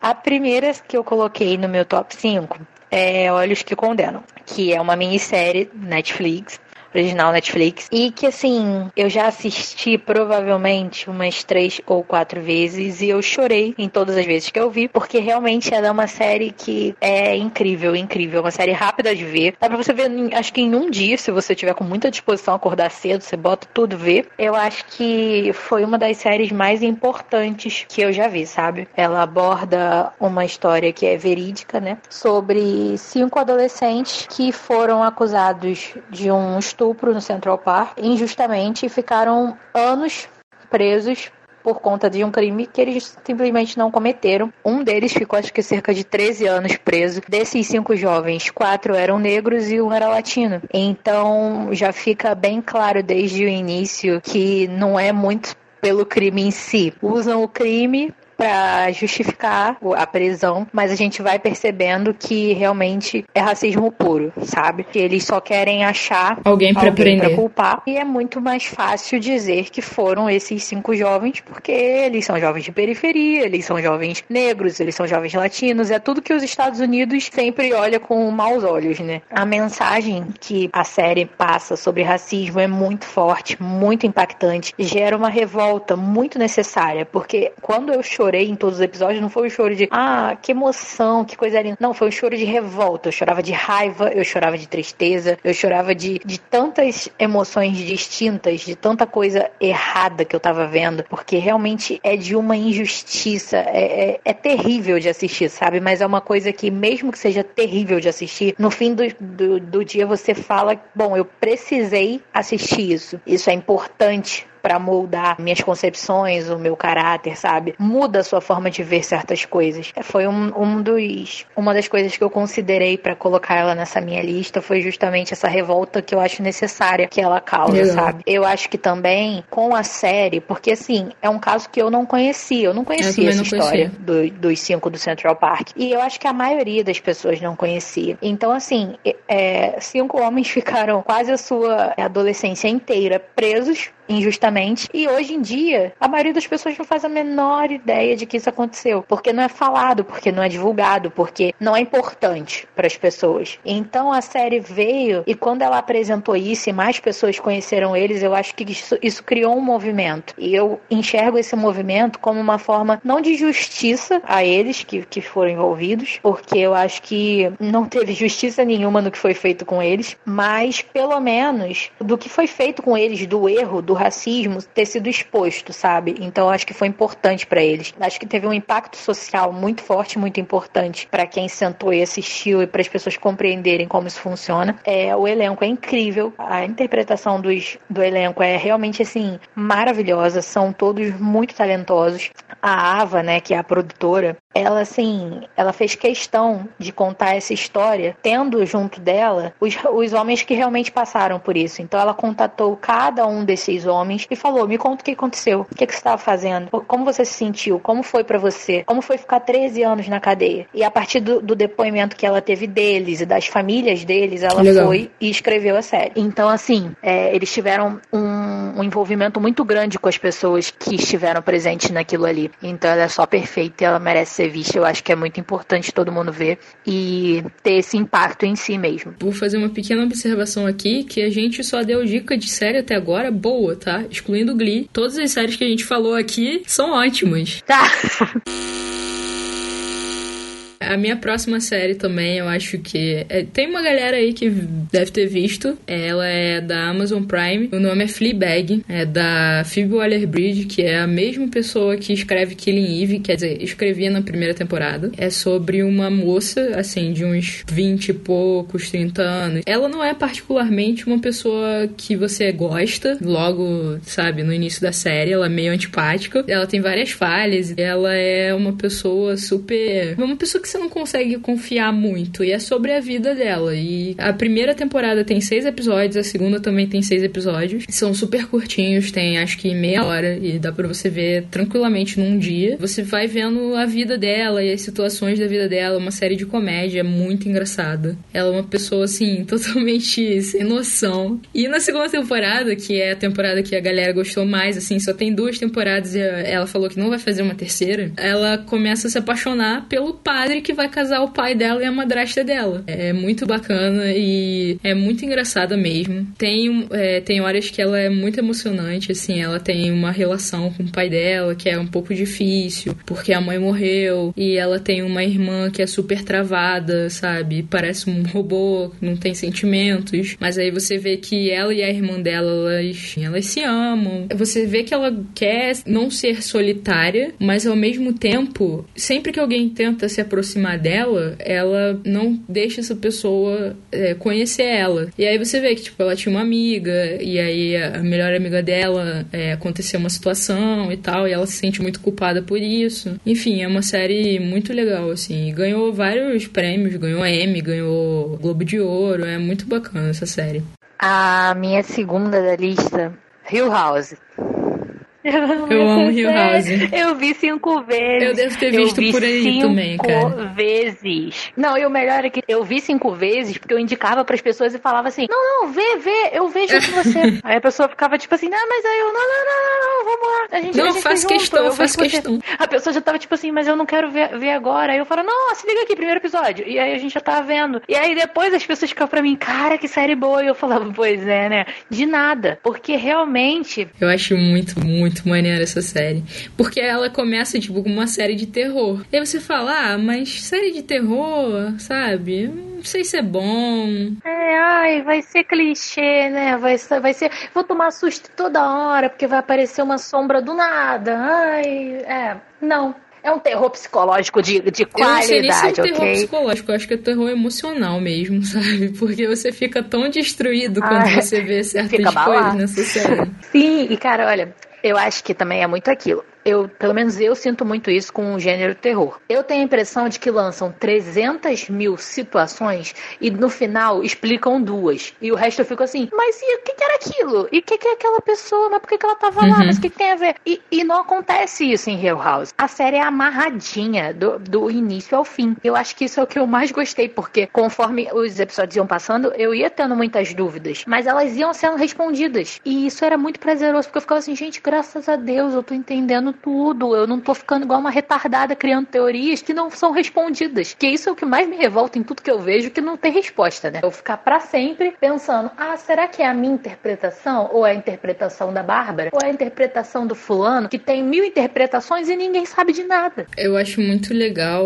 A primeira que eu coloquei no meu top 5 é Olhos que Condenam, que é uma minissérie Netflix original Netflix. E que, assim, eu já assisti provavelmente umas três ou quatro vezes e eu chorei em todas as vezes que eu vi, porque realmente ela é uma série que é incrível, incrível. Uma série rápida de ver. Dá pra você ver, acho que em um dia, se você tiver com muita disposição acordar cedo, você bota tudo ver. Eu acho que foi uma das séries mais importantes que eu já vi, sabe? Ela aborda uma história que é verídica, né? Sobre cinco adolescentes que foram acusados de um estupro no Central Park injustamente e ficaram anos presos por conta de um crime que eles simplesmente não cometeram. Um deles ficou, acho que, cerca de 13 anos preso. Desses cinco jovens, quatro eram negros e um era latino. Então já fica bem claro desde o início que não é muito pelo crime em si. Usam o crime para justificar a prisão, mas a gente vai percebendo que realmente é racismo puro, sabe? Que eles só querem achar alguém para prender, pra culpar e é muito mais fácil dizer que foram esses cinco jovens porque eles são jovens de periferia, eles são jovens negros, eles são jovens latinos, é tudo que os Estados Unidos sempre olha com maus olhos, né? A mensagem que a série passa sobre racismo é muito forte, muito impactante, gera uma revolta muito necessária, porque quando eu chorei chorei em todos os episódios não foi um choro de, ah, que emoção, que coisa linda. Não, foi um choro de revolta. Eu chorava de raiva, eu chorava de tristeza, eu chorava de, de tantas emoções distintas, de tanta coisa errada que eu tava vendo, porque realmente é de uma injustiça. É, é, é terrível de assistir, sabe? Mas é uma coisa que, mesmo que seja terrível de assistir, no fim do, do, do dia você fala: bom, eu precisei assistir isso. Isso é importante para moldar minhas concepções, o meu caráter, sabe? Muda a sua forma de ver certas coisas. Foi um, um dos, uma das coisas que eu considerei para colocar ela nessa minha lista foi justamente essa revolta que eu acho necessária que ela causa, sabe? Eu acho que também com a série, porque assim, é um caso que eu não conhecia, eu não conhecia eu essa não história do, dos cinco do Central Park. E eu acho que a maioria das pessoas não conhecia. Então, assim, é, cinco homens ficaram quase a sua adolescência inteira presos injustamente. E hoje em dia, a maioria das pessoas não faz a menor ideia de que isso aconteceu, porque não é falado, porque não é divulgado, porque não é importante para as pessoas. Então a série veio e quando ela apresentou isso e mais pessoas conheceram eles, eu acho que isso, isso criou um movimento. E eu enxergo esse movimento como uma forma não de justiça a eles que, que foram envolvidos, porque eu acho que não teve justiça nenhuma no que foi feito com eles, mas pelo menos do que foi feito com eles, do erro, do racismo ter sido exposto, sabe? Então acho que foi importante para eles. Acho que teve um impacto social muito forte, muito importante para quem sentou e assistiu e para as pessoas compreenderem como isso funciona. É, o elenco é incrível, a interpretação dos, do elenco é realmente assim maravilhosa, são todos muito talentosos. A Ava, né, que é a produtora, ela assim, ela fez questão de contar essa história, tendo junto dela os, os homens que realmente passaram por isso. Então ela contatou cada um desses homens e falou: "Me conta o que aconteceu. O que, que você estava fazendo? Como você se sentiu? Como foi para você? Como foi ficar 13 anos na cadeia?" E a partir do, do depoimento que ela teve deles e das famílias deles, ela Legal. foi e escreveu a série. Então assim, é, eles tiveram um, um envolvimento muito grande com as pessoas que estiveram presentes naquilo ali. Então ela é só perfeita e ela merece ser vista, eu acho que é muito importante todo mundo ver e ter esse impacto em si mesmo. Vou fazer uma pequena observação aqui, que a gente só deu dica de série até agora boa, tá? Excluindo Glee. Todas as séries que a gente falou aqui são ótimas. Tá. A minha próxima série também, eu acho que. É, tem uma galera aí que deve ter visto. Ela é da Amazon Prime. O nome é Fleabag. É da Phoebe Waller-Bridge, que é a mesma pessoa que escreve Killing Eve, quer dizer, escrevia na primeira temporada. É sobre uma moça, assim, de uns 20 e poucos, 30 anos. Ela não é particularmente uma pessoa que você gosta, logo, sabe, no início da série. Ela é meio antipática. Ela tem várias falhas. Ela é uma pessoa super. Uma pessoa que você não consegue confiar muito. E é sobre a vida dela. E a primeira temporada tem seis episódios, a segunda também tem seis episódios. São super curtinhos, tem acho que meia hora. E dá pra você ver tranquilamente num dia. Você vai vendo a vida dela e as situações da vida dela. Uma série de comédia muito engraçada. Ela é uma pessoa, assim, totalmente sem noção. E na segunda temporada, que é a temporada que a galera gostou mais, assim, só tem duas temporadas e ela falou que não vai fazer uma terceira. Ela começa a se apaixonar pelo padre que vai casar o pai dela e a madrasta dela. É muito bacana e é muito engraçada mesmo. Tem, é, tem horas que ela é muito emocionante, assim, ela tem uma relação com o pai dela que é um pouco difícil, porque a mãe morreu e ela tem uma irmã que é super travada, sabe? Parece um robô, não tem sentimentos, mas aí você vê que ela e a irmã dela, elas, elas se amam. Você vê que ela quer não ser solitária, mas ao mesmo tempo, sempre que alguém tenta se aproximar aproximar dela, ela não deixa essa pessoa é, conhecer ela. E aí você vê que, tipo, ela tinha uma amiga, e aí a melhor amiga dela é, aconteceu uma situação e tal, e ela se sente muito culpada por isso. Enfim, é uma série muito legal, assim. Ganhou vários prêmios, ganhou Emmy, ganhou Globo de Ouro, é muito bacana essa série. A minha segunda da lista, Hill House. Eu amo Hill House. Eu vi cinco vezes. Eu devo ter visto por aí também, cara. Cinco vezes. Não, e o melhor é que eu vi cinco vezes porque eu indicava para as pessoas e falava assim: não, não, vê, vê, eu vejo com você. aí a pessoa ficava tipo assim: não, mas aí eu, não, não, não, não, não vamos lá. A gente, não, a gente faço junto, questão, eu faço questão. A pessoa já tava tipo assim: mas eu não quero ver, ver agora. Aí eu falo: não, se liga aqui, primeiro episódio. E aí a gente já tava vendo. E aí depois as pessoas ficavam pra mim: cara, que série boa. E eu falava: pois é, né? De nada. Porque realmente. Eu acho muito, muito maneiro essa série. Porque ela começa, tipo, com uma série de terror. E aí você fala, ah, mas série de terror, sabe? Não sei se é bom. É, ai, vai ser clichê, né? Vai ser, vai ser. Vou tomar susto toda hora, porque vai aparecer uma sombra do nada. Ai, é. Não. É um terror psicológico de, de qualidade, eu não sei nem se é um terror okay? psicológico, eu acho que é terror emocional mesmo, sabe? Porque você fica tão destruído quando você vê certas coisas nessa série. Sim, e cara, olha, eu acho que também é muito aquilo eu, pelo menos eu sinto muito isso com o gênero terror. Eu tenho a impressão de que lançam 300 mil situações e no final explicam duas. E o resto eu fico assim, mas e o que, que era aquilo? E o que, que é aquela pessoa? Mas por que, que ela tava uhum. lá? Mas o que, que, tem a ver? E, e, não acontece isso em Hill House. A série é amarradinha do, do início ao fim. Eu acho que isso é o que eu mais gostei, porque conforme os episódios iam passando, eu ia tendo muitas dúvidas, mas elas iam sendo respondidas. E isso era muito prazeroso, porque eu ficava assim, gente, graças a Deus, eu tô entendendo tudo. Eu não tô ficando igual uma retardada criando teorias que não são respondidas. Que isso é o que mais me revolta em tudo que eu vejo, que não tem resposta, né? Eu ficar para sempre pensando: ah, será que é a minha interpretação? Ou é a interpretação da Bárbara? Ou é a interpretação do fulano? Que tem mil interpretações e ninguém sabe de nada. Eu acho muito legal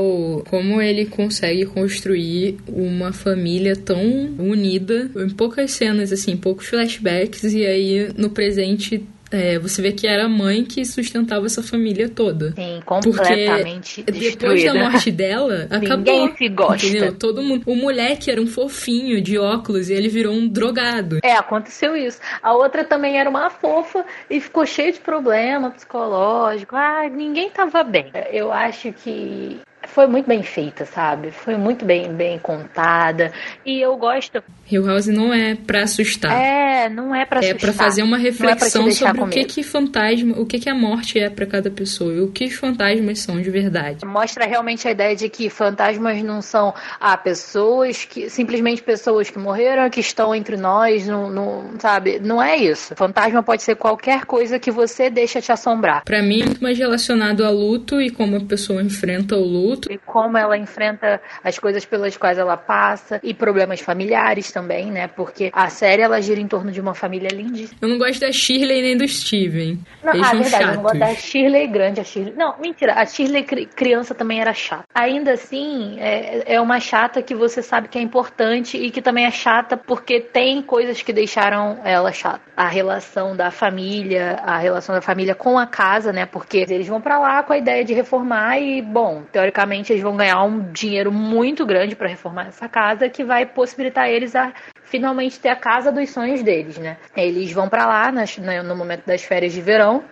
como ele consegue construir uma família tão unida em poucas cenas, assim, poucos flashbacks, e aí no presente é, você vê que era a mãe que sustentava essa família toda. Sim, completamente Porque depois da morte dela, acabou. Ninguém se gosta. Entendeu? Todo mundo. O moleque era um fofinho de óculos e ele virou um drogado. É, aconteceu isso. A outra também era uma fofa e ficou cheia de problema psicológico. Ah, ninguém tava bem. Eu acho que foi muito bem feita, sabe? Foi muito bem, bem contada. E eu gosto. Hill House não é para assustar. É, não é para assustar. É para fazer uma é reflexão é sobre o que que fantasma, o que que a morte é para cada pessoa e o que os fantasmas são de verdade. Mostra realmente a ideia de que fantasmas não são ah, pessoas que simplesmente pessoas que morreram, que estão entre nós, não, não sabe? Não é isso. Fantasma pode ser qualquer coisa que você deixa te assombrar. Para mim é muito mais relacionado a luto e como a pessoa enfrenta o luto e como ela enfrenta as coisas pelas quais ela passa e problemas familiares também, né? Porque a série ela gira em torno de uma família lindíssima. Eu não gosto da Shirley nem do Steven. Não, Eles ah, verdade, chatos. eu não gosto da Shirley grande, a Shirley. Não, mentira, a Shirley criança também era chata. Ainda assim, é, é uma chata que você sabe que é importante e que também é chata porque tem coisas que deixaram ela chata. A relação da família, a relação da família com a casa, né? Porque eles vão para lá com a ideia de reformar e, bom, teoricamente eles vão ganhar um dinheiro muito grande para reformar essa casa que vai possibilitar eles a finalmente ter a casa dos sonhos deles, né? Eles vão para lá no momento das férias de verão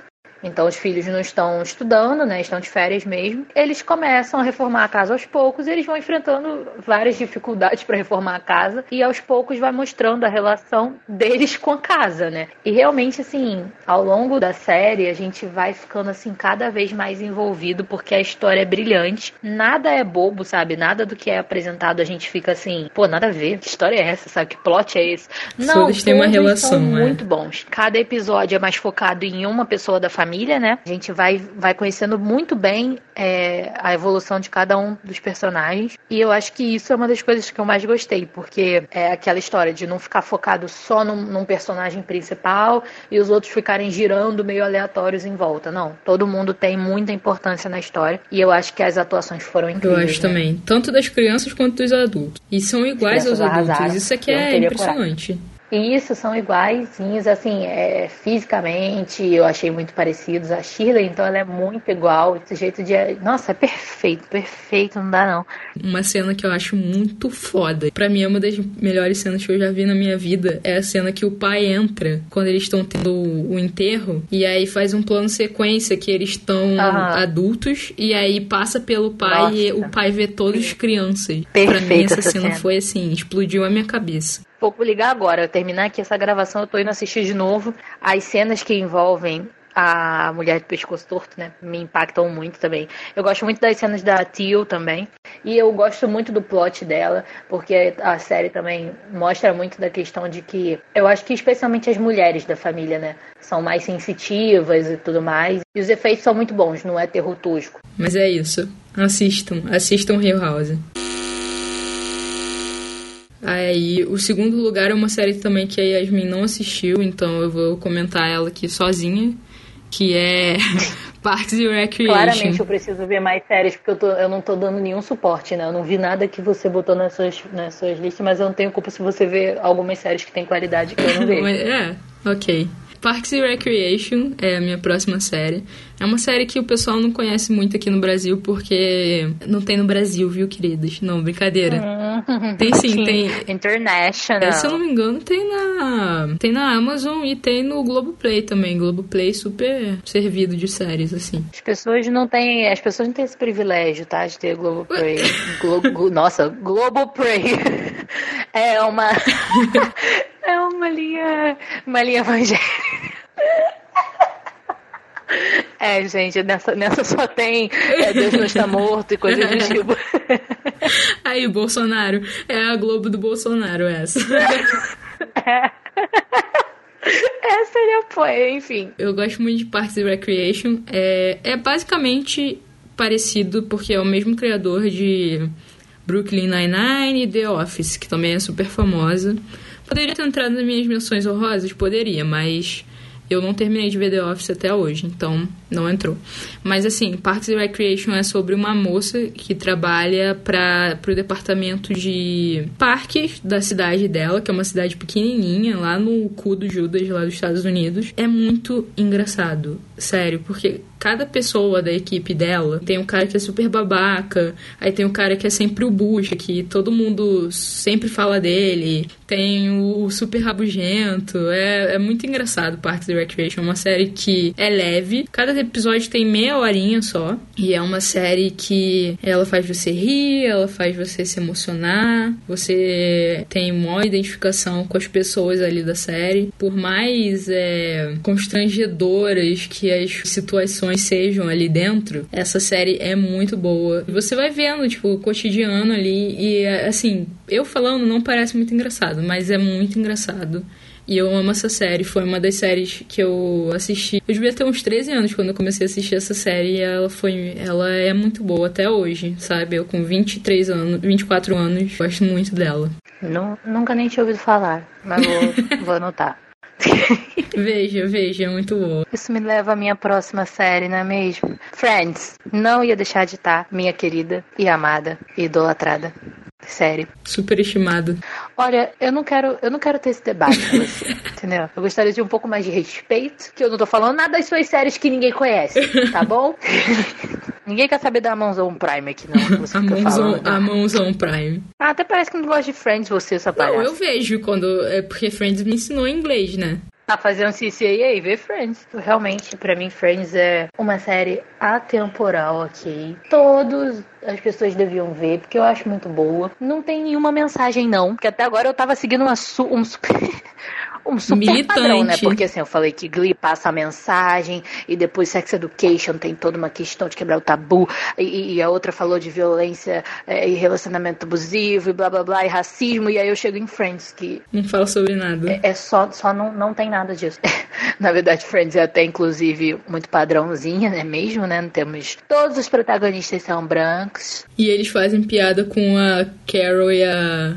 então os filhos não estão estudando, né? Estão de férias mesmo. Eles começam a reformar a casa aos poucos, eles vão enfrentando várias dificuldades para reformar a casa e aos poucos vai mostrando a relação deles com a casa, né? E realmente assim, ao longo da série a gente vai ficando assim cada vez mais envolvido porque a história é brilhante. Nada é bobo, sabe? Nada do que é apresentado a gente fica assim, pô, nada a ver. Que história é essa, sabe? Que plot é esse? Não, todos têm uma relação, são né? muito bons. Cada episódio é mais focado em uma pessoa da família família, né? A gente vai, vai conhecendo muito bem é, a evolução de cada um dos personagens. E eu acho que isso é uma das coisas que eu mais gostei, porque é aquela história de não ficar focado só num, num personagem principal e os outros ficarem girando meio aleatórios em volta. Não, todo mundo tem muita importância na história e eu acho que as atuações foram incríveis. Eu acho né? também, tanto das crianças quanto dos adultos. E são iguais aos adultos. Isso aqui é impressionante. Coragem. Isso são iguaizinhos, assim, é, fisicamente eu achei muito parecidos. A Shirley, então, ela é muito igual. Esse jeito de. Nossa, é perfeito, perfeito, não dá não. Uma cena que eu acho muito foda. Pra mim é uma das melhores cenas que eu já vi na minha vida. É a cena que o pai entra quando eles estão tendo o, o enterro. E aí faz um plano sequência que eles estão adultos. E aí passa pelo pai Nossa. e o pai vê todas as crianças. Perfeito pra mim essa, essa cena, cena foi assim, explodiu a minha cabeça. Vou ligar agora, eu terminar aqui essa gravação, eu tô indo assistir de novo. As cenas que envolvem a mulher de pescoço torto, né? Me impactam muito também. Eu gosto muito das cenas da Teal também. E eu gosto muito do plot dela, porque a série também mostra muito da questão de que eu acho que especialmente as mulheres da família, né? São mais sensitivas e tudo mais. E os efeitos são muito bons, não é terror tosco. Mas é isso. Assistam, assistam Hill House. Aí, o segundo lugar é uma série também que a Yasmin não assistiu, então eu vou comentar ela aqui sozinha, que é Parks and Recreation. Claramente eu preciso ver mais séries, porque eu, tô, eu não tô dando nenhum suporte, né? Eu não vi nada que você botou nas suas, nas suas listas, mas eu não tenho culpa se você ver algumas séries que tem qualidade que eu não vejo. é, ok. Parks and Recreation é a minha próxima série. É uma série que o pessoal não conhece muito aqui no Brasil, porque não tem no Brasil, viu, queridos? Não, brincadeira. Hum, tem sim, tem. International. É, se eu não me engano, tem na. Tem na Amazon e tem no Globoplay também. Globoplay super servido de séries, assim. As pessoas não têm. As pessoas não têm esse privilégio, tá? De ter Globoplay. Glo, nossa, Globoplay. É uma. É uma linha. Uma linha evangélica. É, gente, nessa, nessa só tem é, Deus não está morto e coisas do tipo. Aí, Bolsonaro. É a Globo do Bolsonaro, essa. É. Essa ele apoia, enfim. Eu gosto muito de Parks and Recreation. É, é basicamente parecido, porque é o mesmo criador de Brooklyn Nine-Nine e The Office, que também é super famosa. Poderia ter entrado nas minhas menções honrosas? Poderia, mas eu não terminei de ver The Office até hoje, então não entrou. Mas assim, Parks and Recreation é sobre uma moça que trabalha para o departamento de parques da cidade dela, que é uma cidade pequenininha, lá no cu do Judas, lá dos Estados Unidos. É muito engraçado, sério, porque cada pessoa da equipe dela tem um cara que é super babaca, aí tem um cara que é sempre o bucha, que todo mundo sempre fala dele, tem o super rabugento, é, é muito engraçado Parks and Recreation, é uma série que é leve, cada episódio tem meia horinha só, e é uma série que ela faz você rir, ela faz você se emocionar, você tem uma identificação com as pessoas ali da série, por mais é, constrangedoras que as situações sejam ali dentro, essa série é muito boa. Você vai vendo, tipo, o cotidiano ali e, assim, eu falando não parece muito engraçado, mas é muito engraçado. E eu amo essa série. Foi uma das séries que eu assisti. Eu devia ter uns 13 anos quando eu comecei a assistir essa série. E ela foi. Ela é muito boa até hoje, sabe? Eu com 23 anos, 24 anos, gosto muito dela. Não, nunca nem tinha ouvido falar, mas vou, vou anotar. veja, veja, é muito boa. Isso me leva à minha próxima série, não é mesmo? Friends. Não ia deixar de estar, minha querida e amada e idolatrada. Sério. Superestimado. Olha, eu não quero, eu não quero ter esse debate com você, entendeu? Eu gostaria de um pouco mais de respeito, que eu não tô falando nada das suas séries que ninguém conhece, tá bom? ninguém quer saber da Amazon Prime aqui, não. Amazon, Amazon Prime. Ah, até parece que não gosta de Friends você, essa palhaça. Não, eu vejo quando... É porque Friends me ensinou inglês, né? Tá fazendo CCA e vê Friends. Realmente, para mim, Friends é uma série atemporal, ok? Todos as pessoas deviam ver, porque eu acho muito boa. Não tem nenhuma mensagem, não. Porque até agora eu tava seguindo uma su um super. um super Militante. padrão, né? Porque assim, eu falei que Glee passa a mensagem e depois Sex Education tem toda uma questão de quebrar o tabu e, e a outra falou de violência é, e relacionamento abusivo e blá blá blá e racismo e aí eu chego em Friends que... Não fala sobre nada. É, é só, só não, não tem nada disso. Na verdade, Friends é até inclusive muito padrãozinha, né? Mesmo, né? Temos... Todos os protagonistas são brancos. E eles fazem piada com a Carol e a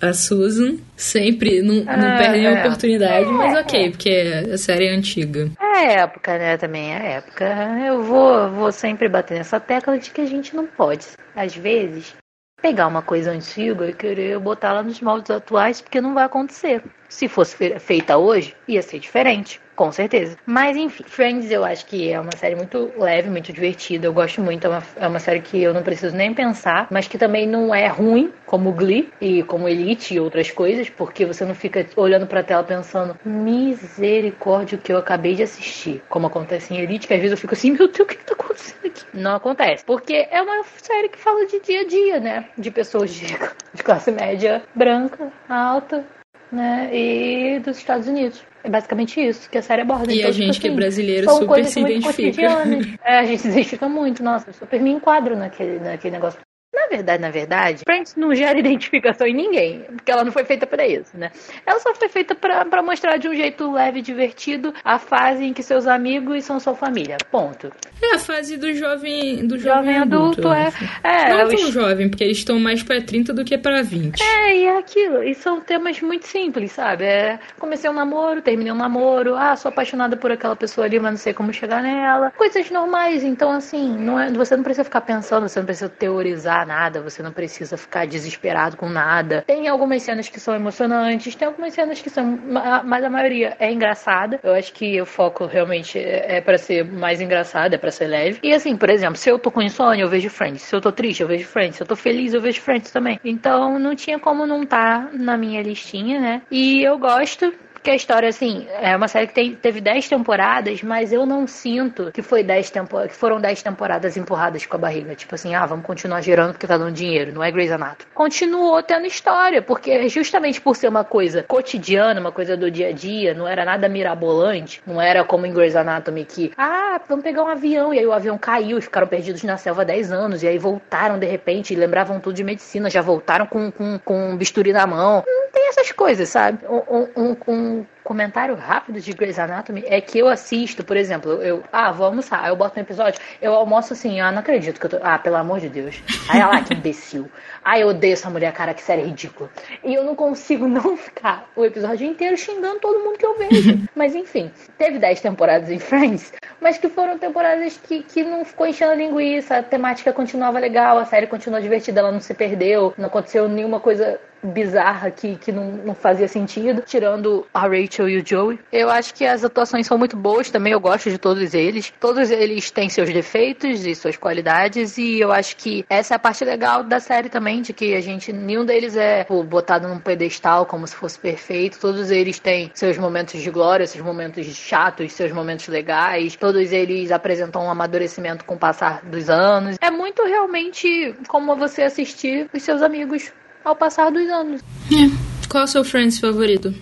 a Susan. Sempre não, não ah, perdem a é. oportunidade, é, mas ok, porque a série é antiga. É época, né? Também é época. Eu vou, vou sempre bater nessa tecla de que a gente não pode. Às vezes, pegar uma coisa antiga e querer botar ela nos moldes atuais, porque não vai acontecer. Se fosse feita hoje, ia ser diferente. Com certeza. Mas enfim, Friends eu acho que é uma série muito leve, muito divertida. Eu gosto muito. É uma, é uma série que eu não preciso nem pensar, mas que também não é ruim, como Glee e como Elite e outras coisas, porque você não fica olhando pra tela pensando, misericórdia, o que eu acabei de assistir. Como acontece em Elite, que às vezes eu fico assim, meu Deus, o que, tá acontecendo aqui? Não acontece. Porque é uma série que fala de dia a dia, né? De pessoas de, de classe média branca, alta, né? E dos Estados Unidos. É basicamente isso que a série aborda. E então, a gente tipo, que é assim, brasileiro são super se identifica. É, a gente se identifica muito. Nossa, eu super me enquadro naquele, naquele negócio. Na verdade, na verdade, Friends não gera identificação em ninguém, porque ela não foi feita para isso, né? Ela só foi feita para mostrar de um jeito leve e divertido a fase em que seus amigos são sua família. Ponto. É a fase do jovem, do jovem, Jovem adulto, eu é. acho. É, Não os- tão jovem, porque eles estão mais pra 30 do que pra 20. É, e é aquilo. E são temas muito simples, sabe? É, comecei um namoro, terminei um namoro, ah, sou apaixonada por aquela pessoa ali, mas não sei como chegar nela. Coisas normais. Então, assim, não é, você não precisa ficar pensando, você não precisa teorizar nada, você não precisa ficar desesperado com nada. Tem algumas cenas que são emocionantes, tem algumas cenas que são. ma- Mas a maioria é engraçada. Eu acho que o foco realmente é, é para ser mais engraçado, é pra ser leve. E assim, por exemplo, se eu tô com insônia, eu vejo Friends. Se eu tô triste, eu vejo Friends. Se eu tô feliz, eu vejo Friends também. Então não tinha como não estar na minha listinha, né? E eu gosto. Que a história, assim, é uma série que tem- teve 10 temporadas, mas eu não sinto que foi 10 tempo, que foram 10 temporadas empurradas com a barriga. Tipo assim, ah, vamos continuar gerando porque tá dando dinheiro, não é Grey's Anatomy. Continuou tendo história, porque justamente por ser uma coisa cotidiana, uma coisa do dia a dia, não era nada mirabolante, não era como em Grey's Anatomy que, ah, vamos pegar um avião, e aí o avião caiu e ficaram perdidos na selva há 10 anos, e aí voltaram de repente e lembravam tudo de medicina, já voltaram com, com, com um bisturi na mão. Não tem essas coisas, sabe? Um, um, um comentário rápido de Grey's Anatomy é que eu assisto, por exemplo, eu, ah, vou almoçar, aí eu boto um episódio, eu almoço assim, ah, não acredito que eu tô, ah, pelo amor de Deus. Aí ela, ah, que imbecil. Ai, eu odeio essa mulher, cara, que série ridícula. E eu não consigo não ficar o episódio inteiro xingando todo mundo que eu vejo. mas enfim, teve 10 temporadas em Friends, mas que foram temporadas que, que não ficou enchendo a linguiça, a temática continuava legal, a série continuou divertida, ela não se perdeu, não aconteceu nenhuma coisa bizarra que, que não, não fazia sentido, tirando a Rachel e o Joey. Eu acho que as atuações são muito boas também, eu gosto de todos eles. Todos eles têm seus defeitos e suas qualidades, e eu acho que essa é a parte legal da série também, de que a gente, nenhum deles é pô, botado num pedestal como se fosse perfeito. Todos eles têm seus momentos de glória, seus momentos chatos, seus momentos legais. Todos eles apresentam um amadurecimento com o passar dos anos. É muito realmente como você assistir os seus amigos ao passar dos anos. É. Qual é o seu Friends favorito?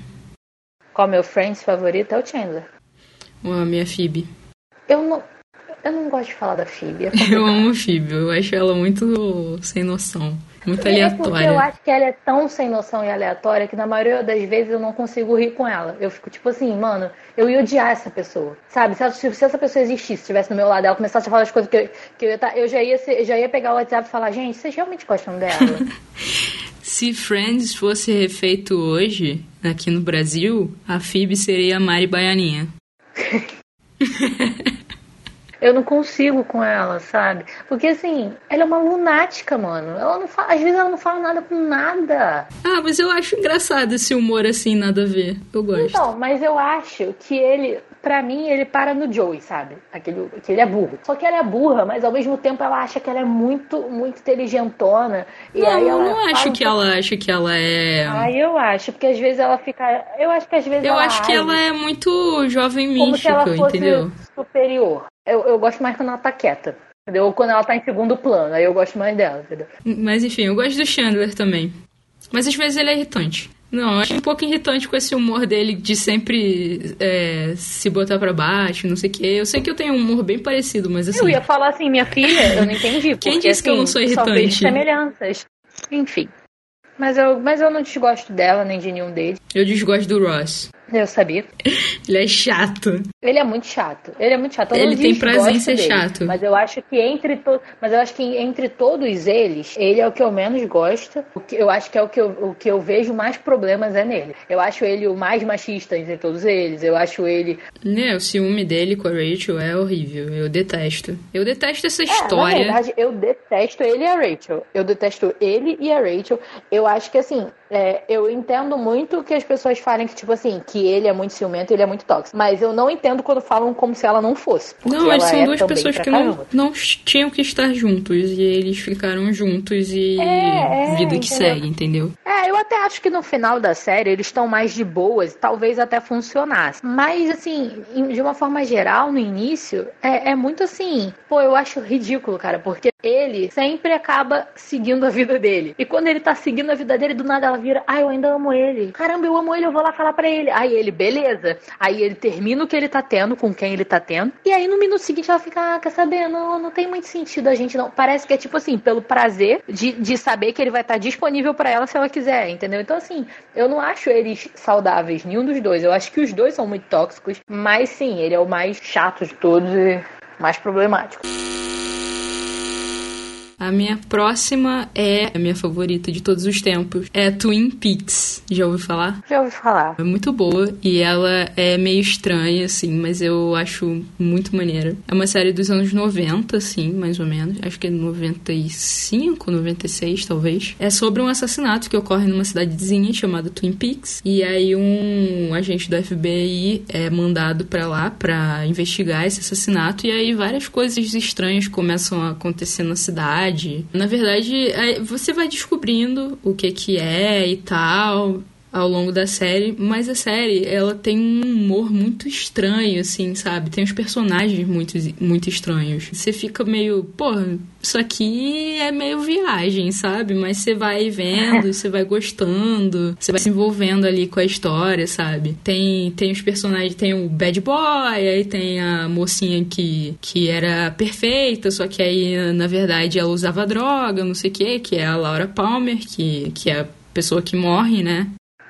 Qual meu Friends favorito é o Chandler. A minha Phoebe? Eu não, eu não gosto de falar da Phoebe. É Eu amo a Phoebe, eu acho ela muito sem noção. Muito É porque eu aleatória. acho que ela é tão sem noção e aleatória que na maioria das vezes eu não consigo rir com ela. Eu fico tipo assim, mano, eu ia odiar essa pessoa. Sabe? Se, ela- se essa pessoa existisse, estivesse do meu lado, ela começasse a falar as coisas que eu, que eu ia tá, eu já ia, ser- já ia pegar o WhatsApp e falar, gente, vocês realmente gostam dela? Se Friends fosse refeito hoje, aqui no Brasil, a Phoebe seria a Mari Baianinha. eu não consigo com ela, sabe? Porque assim, ela é uma lunática, mano. Ela não fala, às vezes ela não fala nada com nada. Ah, mas eu acho engraçado esse humor assim, nada a ver. Eu gosto. Então, mas eu acho que ele, pra mim, ele para no Joey, sabe? Aquele, que ele é burro. Só que ela é burra, mas ao mesmo tempo ela acha que ela é muito, muito inteligentona. E não, aí eu não acho que ela acha que ela é. Aí eu acho, porque às vezes ela fica. Eu acho que às vezes Eu ela acho que ela é muito jovem como se ela mística, fosse entendeu? superior. Eu, eu gosto mais quando ela tá quieta. Entendeu? Ou quando ela tá em segundo plano. Aí eu gosto mais dela, entendeu? Mas enfim, eu gosto do Chandler também. Mas às vezes ele é irritante. Não, eu acho um pouco irritante com esse humor dele de sempre é, se botar pra baixo, não sei o quê. Eu sei que eu tenho um humor bem parecido, mas assim. Eu ia falar assim, minha filha, eu não entendi. Quem porque, disse que eu não assim, sou Só irritante? vejo semelhanças. Enfim. Mas eu, mas eu não desgosto dela, nem de nenhum deles. Eu desgosto do Ross. Eu sabia. Ele é chato. Ele é muito chato. Ele é muito chato. Eu ele tem prazer em ser dele, chato. Mas eu acho que entre todos, mas eu acho que entre todos eles, ele é o que eu menos gosto. O que eu acho que é o que eu, o que eu vejo mais problemas é nele. Eu acho ele o mais machista entre todos eles. Eu acho ele. Né, o ciúme dele com a Rachel é horrível. Eu detesto. Eu detesto essa é, história. Na verdade, eu detesto ele e a Rachel. Eu detesto ele e a Rachel. Eu acho que assim, é, eu entendo muito que as pessoas falem que, tipo assim, que ele é muito ciumento, ele é muito tóxico. Mas eu não entendo quando falam como se ela não fosse. Não, eles são é duas pessoas que não, não tinham que estar juntos. E eles ficaram juntos e é, é, vida que entendeu? segue, entendeu? É, eu até acho que no final da série eles estão mais de boas, talvez até funcionasse. Mas, assim, de uma forma geral, no início, é, é muito assim. Pô, eu acho ridículo, cara, porque ele sempre acaba seguindo a vida dele. E quando ele tá seguindo a vida dele, do nada ela vira, ah, eu ainda amo ele. Caramba, eu amo ele, eu vou lá falar pra ele. Aí ele, beleza. Aí ele termina o que ele tá tendo, com quem ele tá tendo. E aí no minuto seguinte ela fica, ah, quer saber? Não, não tem muito sentido a gente não. Parece que é tipo assim, pelo prazer de, de saber que ele vai estar tá disponível para ela se ela quiser, entendeu? Então assim, eu não acho eles saudáveis, nenhum dos dois. Eu acho que os dois são muito tóxicos. Mas sim, ele é o mais chato de todos e mais problemático. A minha próxima é a minha favorita de todos os tempos. É Twin Peaks. Já ouviu falar? Já ouvi falar. É muito boa e ela é meio estranha, assim, mas eu acho muito maneira. É uma série dos anos 90, assim, mais ou menos. Acho que é 95, 96, talvez. É sobre um assassinato que ocorre numa cidadezinha chamada Twin Peaks. E aí um agente do FBI é mandado para lá para investigar esse assassinato. E aí várias coisas estranhas começam a acontecer na cidade Na verdade, você vai descobrindo o que que é e tal ao longo da série, mas a série, ela tem um humor muito estranho, assim, sabe? Tem uns personagens muito, muito estranhos. Você fica meio, pô, isso aqui é meio viagem, sabe? Mas você vai vendo, você vai gostando, você vai se envolvendo ali com a história, sabe? Tem, tem os personagens, tem o bad boy, aí tem a mocinha que, que era perfeita, só que aí, na verdade, ela usava droga, não sei o que, que é a Laura Palmer, que, que é a pessoa que morre, né?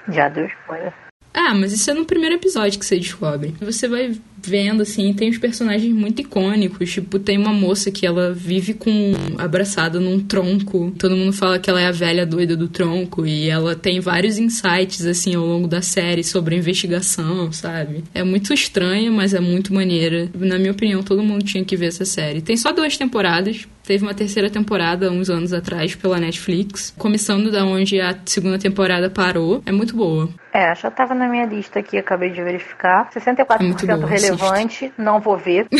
Já deu spoiler. Ah, mas isso é no primeiro episódio que você descobre. Você vai vendo, assim, tem os personagens muito icônicos. Tipo, tem uma moça que ela vive com abraçada num tronco. Todo mundo fala que ela é a velha doida do tronco. E ela tem vários insights, assim, ao longo da série sobre a investigação, sabe? É muito estranha, mas é muito maneira. Na minha opinião, todo mundo tinha que ver essa série. Tem só duas temporadas. Teve uma terceira temporada uns anos atrás pela Netflix, começando da onde a segunda temporada parou. É muito boa. É, já tava na minha lista aqui, acabei de verificar. 64% é relevante relevante, não vou ver.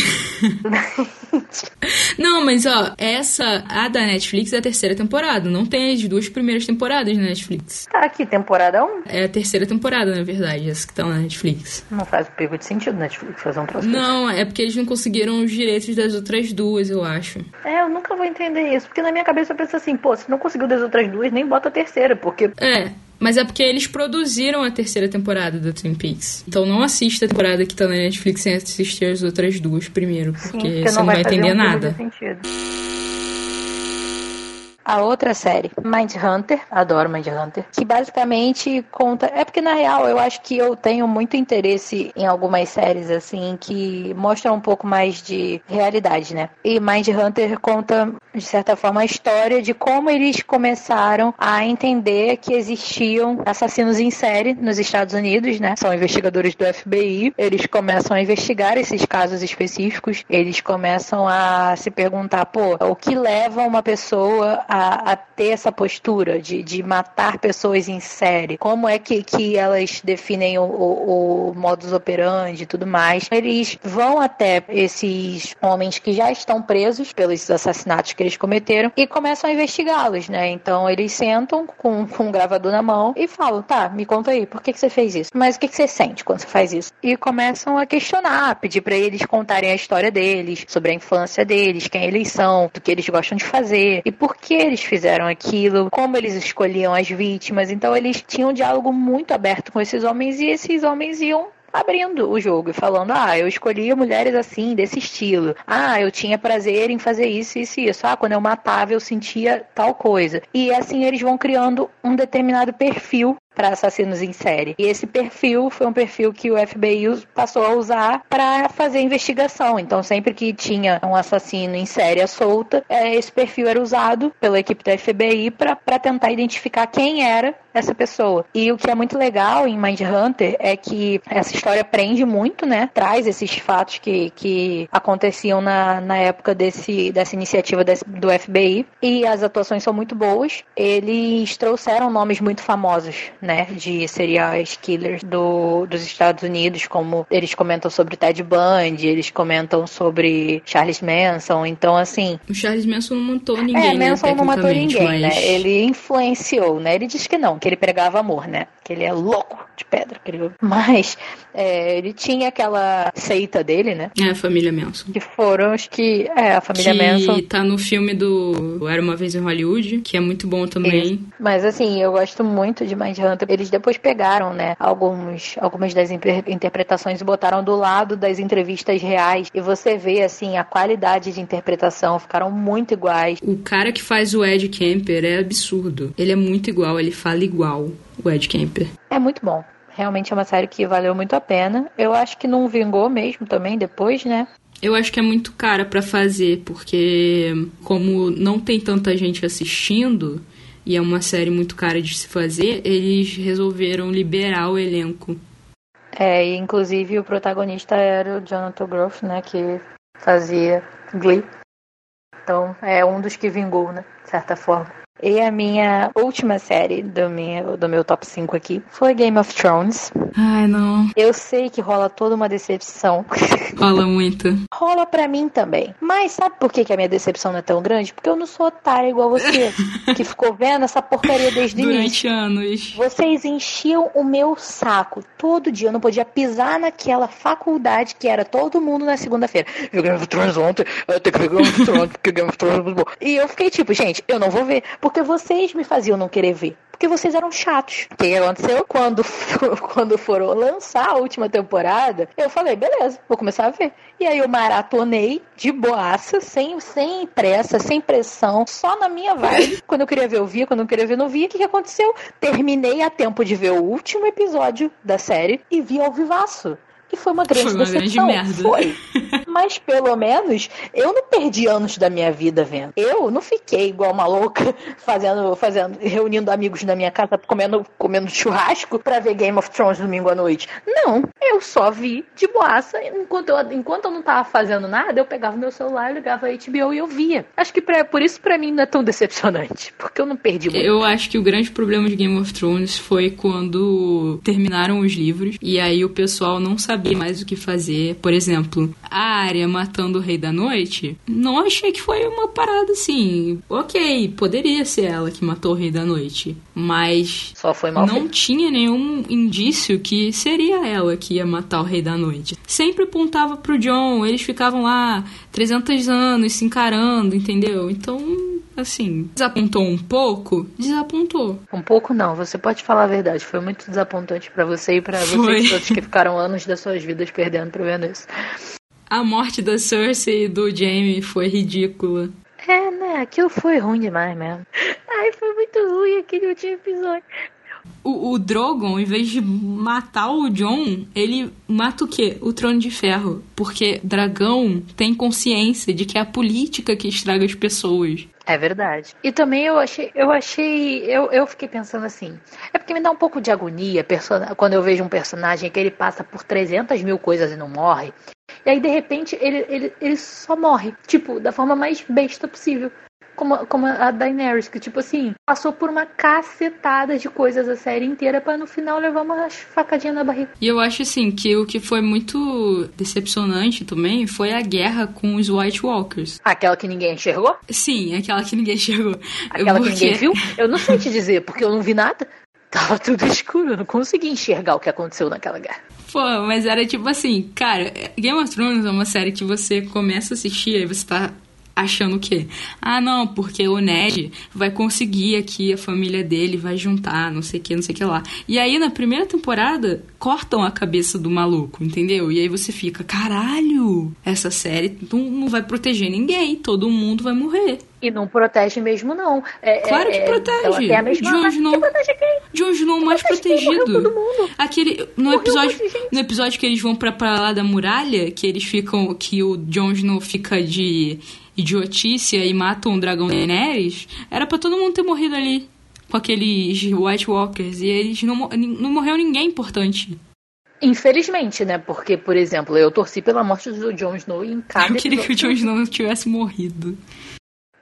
não, mas ó, essa, a da Netflix é a terceira temporada. Não tem as duas primeiras temporadas na Netflix. Tá aqui, temporada 1? É a terceira temporada, na verdade, essa que tá na Netflix. Não faz o pego de sentido Netflix fazer um troço. Não, é porque eles não conseguiram os direitos das outras duas, eu acho. É, eu nunca vou entender isso. Porque na minha cabeça eu penso assim, pô, se não conseguiu das outras duas, nem bota a terceira, porque. É, mas é porque eles produziram a terceira temporada da Twin Peaks. Então não assista a temporada que tá na Netflix sem assistir as outras duas primeiro, porque, Sim, porque você não vai, vai entender um nada. Sentido. A outra série, Mind Hunter, adoro Mind Hunter, que basicamente conta. É porque na real eu acho que eu tenho muito interesse em algumas séries assim que mostram um pouco mais de realidade, né? E Mind Hunter conta, de certa forma, a história de como eles começaram a entender que existiam assassinos em série nos Estados Unidos, né? São investigadores do FBI, eles começam a investigar esses casos específicos, eles começam a se perguntar, pô, o que leva uma pessoa a, a ter essa postura de, de matar pessoas em série? Como é que, que elas definem o, o, o modus operandi e tudo mais? Eles vão até esses homens que já estão presos pelos assassinatos que eles cometeram e começam a investigá-los, né? Então eles sentam com, com um gravador na mão e falam: tá, me conta aí, por que, que você fez isso? Mas o que, que você sente quando você faz isso? E começam a questionar, pedir para eles contarem a história deles, sobre a infância deles, quem eles são, do que eles gostam de fazer e por que eles fizeram aquilo, como eles escolhiam as vítimas. Então eles tinham um diálogo muito aberto com esses homens e esses homens iam abrindo o jogo e falando: ah, eu escolhia mulheres assim, desse estilo. Ah, eu tinha prazer em fazer isso, isso e isso. Ah, quando eu matava, eu sentia tal coisa. E assim eles vão criando um determinado perfil para assassinos em série. E esse perfil foi um perfil que o FBI passou a usar para fazer investigação. Então, sempre que tinha um assassino em série solta, é, esse perfil era usado pela equipe da FBI para tentar identificar quem era essa pessoa. E o que é muito legal em Mindhunter é que essa história prende muito, né? Traz esses fatos que, que aconteciam na, na época desse, dessa iniciativa desse, do FBI. E as atuações são muito boas. Eles trouxeram nomes muito famosos, né? De serial killers do, dos Estados Unidos, como eles comentam sobre Ted Bundy, eles comentam sobre Charles Manson. Então, assim. O Charles Manson não matou ninguém. É, né, Manson né, não matou ninguém, mas... né? Ele influenciou, né? Ele diz que não, que ele pregava amor, né? Que ele é louco de pedra. Ele... Mas é, ele tinha aquela seita dele, né? É, a família Manson. Que foram os que. É, a família que Manson. Que tá no filme do Era uma Vez em Hollywood, que é muito bom também. Isso. Mas assim, eu gosto muito de Mindhunter. Eles depois pegaram, né, alguns, algumas das interpretações e botaram do lado das entrevistas reais. E você vê, assim, a qualidade de interpretação. Ficaram muito iguais. O cara que faz o Ed Kemper é absurdo. Ele é muito igual, ele fala igual o Ed Kemper. É muito bom. Realmente é uma série que valeu muito a pena. Eu acho que não vingou mesmo também depois, né? Eu acho que é muito cara para fazer, porque como não tem tanta gente assistindo e é uma série muito cara de se fazer, eles resolveram liberar o elenco. É, e inclusive o protagonista era o Jonathan Groff, né, que fazia Glee. Então, é um dos que vingou, né, de certa forma. E a minha última série do meu, do meu top 5 aqui foi Game of Thrones. Ai, não. Eu sei que rola toda uma decepção. Rola muito. rola pra mim também. Mas sabe por que, que a minha decepção não é tão grande? Porque eu não sou otária igual você, que ficou vendo essa porcaria desde o início. Durante anos. Vocês enchiam o meu saco todo dia. Eu não podia pisar naquela faculdade que era todo mundo na segunda-feira. Eu Game of Thrones ontem, eu tenho que ver Game of Thrones, porque Game of Thrones é muito bom. E eu fiquei tipo, gente, eu não vou ver. Porque vocês me faziam não querer ver. Porque vocês eram chatos. O que aconteceu? Quando, quando foram lançar a última temporada, eu falei, beleza, vou começar a ver. E aí eu maratonei de boaça, sem, sem pressa, sem pressão, só na minha vibe. Quando eu queria ver, eu via. Quando eu queria ver, não via. O que, que aconteceu? Terminei a tempo de ver o último episódio da série e vi ao vivaço. E foi uma grande foi uma decepção. Grande merda. Foi. Mas pelo menos eu não perdi anos da minha vida vendo. Eu não fiquei igual uma louca fazendo, fazendo, reunindo amigos na minha casa, comendo, comendo churrasco para ver Game of Thrones domingo à noite. Não, eu só vi de boaça. Enquanto eu, enquanto eu não tava fazendo nada, eu pegava meu celular, ligava a HBO e eu via. Acho que pra, por isso para mim não é tão decepcionante, porque eu não perdi muito. Eu acho que o grande problema de Game of Thrones foi quando terminaram os livros e aí o pessoal não sabia mais o que fazer. Por exemplo, a área matando o Rei da Noite, não achei que foi uma parada assim. Ok, poderia ser ela que matou o Rei da Noite, mas Só foi mal não feito. tinha nenhum indício que seria ela que ia matar o Rei da Noite. Sempre apontava pro John, eles ficavam lá 300 anos se encarando, entendeu? Então assim, desapontou um pouco? Desapontou. Um pouco não, você pode falar a verdade. Foi muito desapontante para você e para vocês todos que ficaram anos das suas vidas perdendo pra vendo isso. A morte da Cersei e do Jaime foi ridícula. É, né? Aquilo foi ruim demais mesmo. Ai, foi muito ruim aquele último episódio. O, o Drogon, em vez de matar o John, ele mata o quê? O Trono de Ferro. Porque dragão tem consciência de que é a política que estraga as pessoas. É verdade. E também eu achei, eu achei, eu, eu fiquei pensando assim, é porque me dá um pouco de agonia quando eu vejo um personagem que ele passa por 300 mil coisas e não morre. E aí, de repente, ele, ele, ele só morre. Tipo, da forma mais besta possível como, como a Daenerys, que tipo assim, passou por uma cacetada de coisas a série inteira para no final levar uma facadinha na barriga. E eu acho assim que o que foi muito decepcionante também foi a guerra com os White Walkers. Aquela que ninguém enxergou? Sim, aquela que ninguém enxergou. Aquela porque... que ninguém viu? Eu não sei te dizer, porque eu não vi nada. Tava tudo escuro, eu não consegui enxergar o que aconteceu naquela guerra. Pô, mas era tipo assim, cara, Game of Thrones é uma série que você começa a assistir e você tá achando o quê? Ah, não, porque o Ned vai conseguir aqui, a família dele vai juntar, não sei o que, não sei o que lá. E aí, na primeira temporada, cortam a cabeça do maluco, entendeu? E aí você fica, caralho, essa série não, não vai proteger ninguém, todo mundo vai morrer. E não protege mesmo, não. É, claro que é, protege. Ela tem a mesma Jon Snow, que protege quem? Jon Snow mais Protege protegido. todo mundo. Aquele no Morreu episódio, no episódio que eles vão pra, pra lá da muralha, que eles ficam que o Jon Snow fica de idiotícia e mata um dragão Daenerys, era pra todo mundo ter morrido ali com aqueles White Walkers e eles não, não morreu ninguém importante. Infelizmente, né? Porque, por exemplo, eu torci pela morte do Jon Snow em cada Eu queria que o episódio. Jon Snow não tivesse morrido.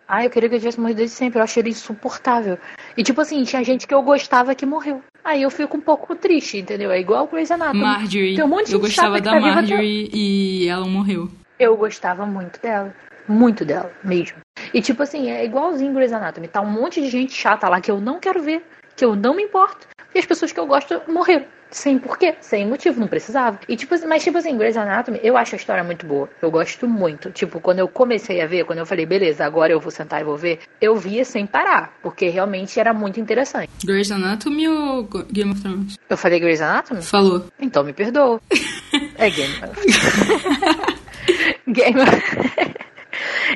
Ah, eu queria que ele tivesse morrido desde sempre. Eu achei ele insuportável. E, tipo assim, tinha gente que eu gostava que morreu. Aí eu fico um pouco triste, entendeu? É igual o Grey's Anatomy. Marjorie, Tem um monte de eu gostava da tá Marjorie e ela morreu. Eu gostava muito dela. Muito dela, mesmo. E, tipo assim, é igualzinho Grey's Anatomy. Tá um monte de gente chata lá que eu não quero ver, que eu não me importo. E as pessoas que eu gosto morreram. Sem porquê, sem motivo, não precisava. E tipo assim, mas tipo assim, Grey's Anatomy, eu acho a história muito boa. Eu gosto muito. Tipo, quando eu comecei a ver, quando eu falei, beleza, agora eu vou sentar e vou ver, eu via sem parar, porque realmente era muito interessante. Grey's Anatomy ou Game of Thrones? Eu falei Grey's Anatomy? Falou. Então me perdoa. É Game Game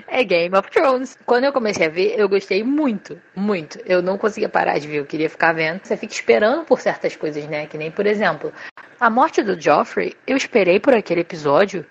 É Game of Thrones. Quando eu comecei a ver, eu gostei muito, muito. Eu não conseguia parar de ver, eu queria ficar vendo. Você fica esperando por certas coisas, né? Que nem, por exemplo, a morte do Joffrey, eu esperei por aquele episódio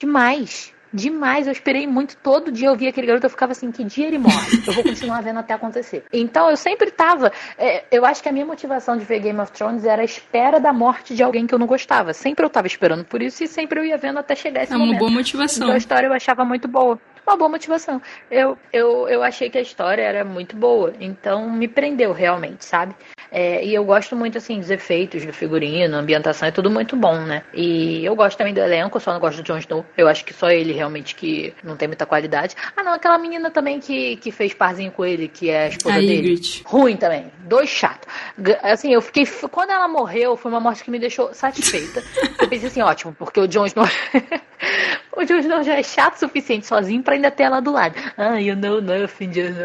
demais. Demais, eu esperei muito. Todo dia eu via aquele garoto, eu ficava assim, que dia ele morre? Eu vou continuar vendo até acontecer. Então eu sempre tava. é, eu acho que a minha motivação de ver Game of Thrones era a espera da morte de alguém que eu não gostava. Sempre eu tava esperando por isso e sempre eu ia vendo até chegar esse É uma momento. boa motivação. Então a história eu achava muito boa. Uma boa motivação. Eu, eu, eu achei que a história era muito boa. Então me prendeu realmente, sabe? É, e eu gosto muito, assim, dos efeitos, do figurino, a ambientação, é tudo muito bom, né? E eu gosto também do elenco, eu só não gosto do Jon Snow. Eu acho que só ele realmente que não tem muita qualidade. Ah, não, aquela menina também que, que fez parzinho com ele, que é a esposa A dele. Ruim também. Dois chato. Assim, eu fiquei. Quando ela morreu, foi uma morte que me deixou satisfeita. Eu pensei assim, ótimo, porque o Jon Snow. o Jon Snow já é chato o suficiente sozinho pra ainda ter ela do lado. Ah, you know nothing, just...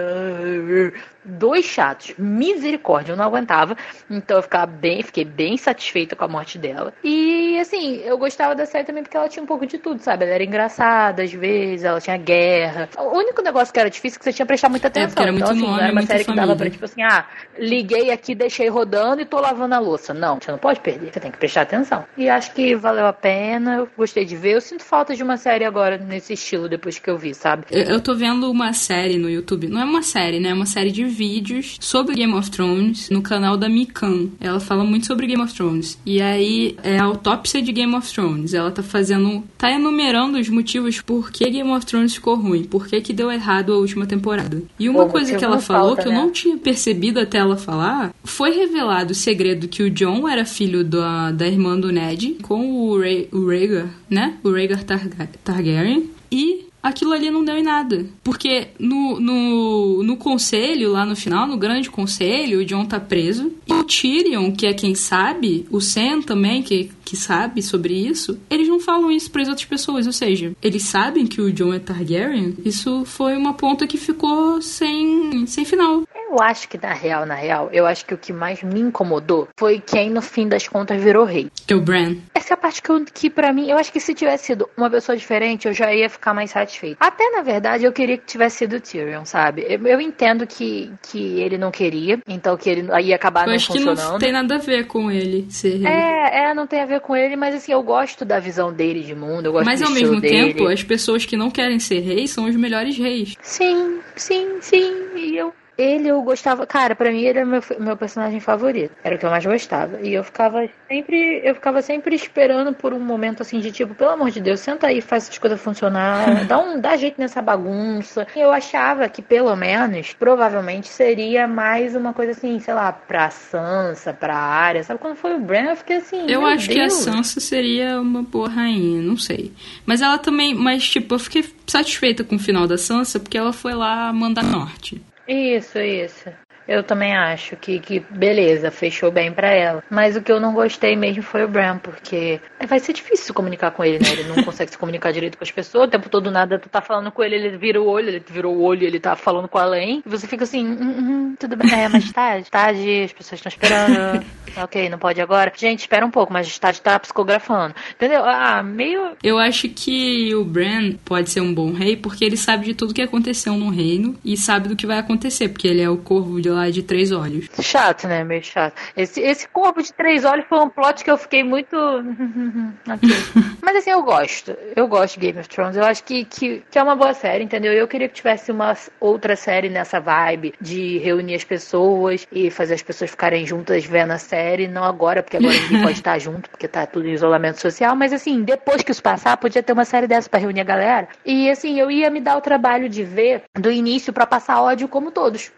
Dois chatos. Misericórdia, eu não aguentava. Então eu ficava bem, fiquei bem satisfeita com a morte dela. E assim, eu gostava da série também porque ela tinha um pouco de tudo, sabe? Ela era engraçada às vezes, ela tinha guerra. O único negócio que era difícil é que você tinha que prestar muita atenção. porque era então, muito assim, nome, não era uma série que dava pra, família. tipo assim, ah, liguei aqui, deixei rodando e tô lavando a louça. Não, você não pode perder. Você tem que prestar atenção. E acho que valeu a pena, eu gostei de ver. Eu sinto falta de uma série agora nesse estilo depois que eu vi, sabe? Eu, eu tô vendo uma série no YouTube. Não é uma série, né? É uma série de vídeos sobre Game of Thrones no canal da Mikan. Ela fala muito sobre Game of Thrones. E aí é a autópsia de Game of Thrones. Ela tá fazendo. tá enumerando os motivos por que Game of Thrones ficou ruim. Por que, que deu errado a última temporada. E uma coisa que ela falou falta, que eu né? não tinha percebido até ela falar foi revelado o segredo que o John era filho da, da irmã do Ned com o, Rha- o Rhaegar, né? O Rhaegar Targa- Targaryen. E aquilo ali não deu em nada. Porque no, no, no conselho, lá no final, no grande conselho, o John tá preso. E o Tyrion, que é quem sabe, o Sam também, que, que sabe sobre isso, eles não falam isso para as outras pessoas. Ou seja, eles sabem que o John é Targaryen. Isso foi uma ponta que ficou sem, sem final. Eu acho que, na real, na real, eu acho que o que mais me incomodou foi quem, no fim das contas, virou rei. Que é o Bran. Essa é a parte que, eu, que para mim, eu acho que se tivesse sido uma pessoa diferente, eu já ia ficar mais satisfeito. Até, na verdade, eu queria que tivesse sido o Tyrion, sabe? Eu, eu entendo que, que ele não queria, então que ele ia acabar Eu não acho que funcionando. não tem nada a ver com ele ser rei. É, é, não tem a ver com ele, mas assim, eu gosto da visão dele de mundo, eu gosto Mas ao mesmo dele. tempo, as pessoas que não querem ser reis são os melhores reis. Sim, sim, sim. E eu. Ele eu gostava. Cara, pra mim ele era meu, meu personagem favorito. Era o que eu mais gostava. E eu ficava sempre. Eu ficava sempre esperando por um momento assim de tipo, pelo amor de Deus, senta aí, faz essas coisas funcionar. dá, um, dá jeito nessa bagunça. E eu achava que, pelo menos, provavelmente seria mais uma coisa assim, sei lá, pra Sansa, pra área. Sabe? Quando foi o Bran, eu fiquei assim. Eu acho que a Deus. Sansa seria uma boa rainha, não sei. Mas ela também, mas tipo, eu fiquei satisfeita com o final da Sansa porque ela foi lá mandar norte. Isso, isso. Eu também acho que, que beleza, fechou bem para ela. Mas o que eu não gostei mesmo foi o Bram, porque vai ser difícil se comunicar com ele, né? Ele não consegue se comunicar direito com as pessoas. O tempo todo nada, tu tá falando com ele, ele vira o olho, ele virou o olho, ele tá falando com a. E você fica assim, hum, hum, hum tudo bem, é, mas tarde, tarde, as pessoas estão esperando. ok, não pode agora. Gente, espera um pouco, mas tarde tá psicografando. Entendeu? Ah, meio. Eu acho que o Bran pode ser um bom rei porque ele sabe de tudo que aconteceu no reino e sabe do que vai acontecer, porque ele é o corvo de lá de três olhos. Chato, né? Meio chato. Esse, esse corvo de três olhos foi um plot que eu fiquei muito. Mas assim, eu gosto. Eu gosto de Game of Thrones. Eu acho que, que, que é uma boa série, entendeu? Eu queria que tivesse uma outra série nessa vibe de reunir as pessoas e fazer as pessoas ficarem juntas vendo a série. Não agora, porque agora ninguém pode estar junto, porque tá tudo em isolamento social. Mas assim, depois que isso passar, podia ter uma série dessa para reunir a galera. E assim, eu ia me dar o trabalho de ver do início para passar ódio como todos.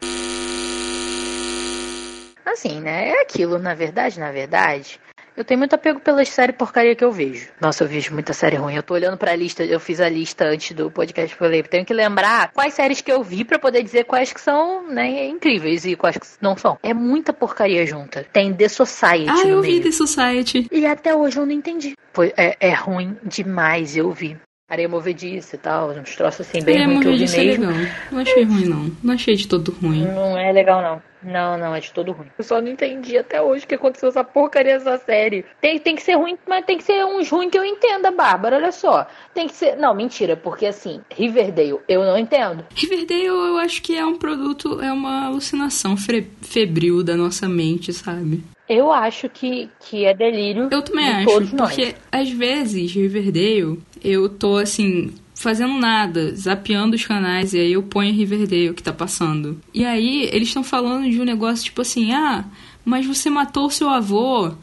Assim, né? É aquilo, na verdade, na verdade. Eu tenho muito apego pelas séries porcaria que eu vejo. Nossa, eu vejo muita série ruim. Eu tô olhando pra lista, eu fiz a lista antes do podcast que eu falei. Tenho que lembrar quais séries que eu vi para poder dizer quais que são, né, incríveis e quais que não são. É muita porcaria junta. Tem The Society. Ah, eu meio. vi The Society. E até hoje eu não entendi. Foi, é, é ruim demais, eu vi. Areia movediça e tal, uns troços assim bem ruim que eu vi mesmo. É legal. Não achei ruim, não. Não achei de todo ruim. Não é legal, não. Não, não, é de todo ruim. Eu só não entendi até hoje o que aconteceu essa porcaria dessa série. Tem, tem que ser ruim, mas tem que ser uns ruins que eu entenda, Bárbara, olha só. Tem que ser. Não, mentira, porque assim, Riverdale, eu não entendo. Riverdale, eu acho que é um produto, é uma alucinação febril da nossa mente, sabe? Eu acho que, que é delírio. Eu também acho, porque nós. às vezes Riverdale, eu tô assim, fazendo nada, zapeando os canais, e aí eu ponho Riverdale que tá passando. E aí eles estão falando de um negócio tipo assim: ah, mas você matou seu avô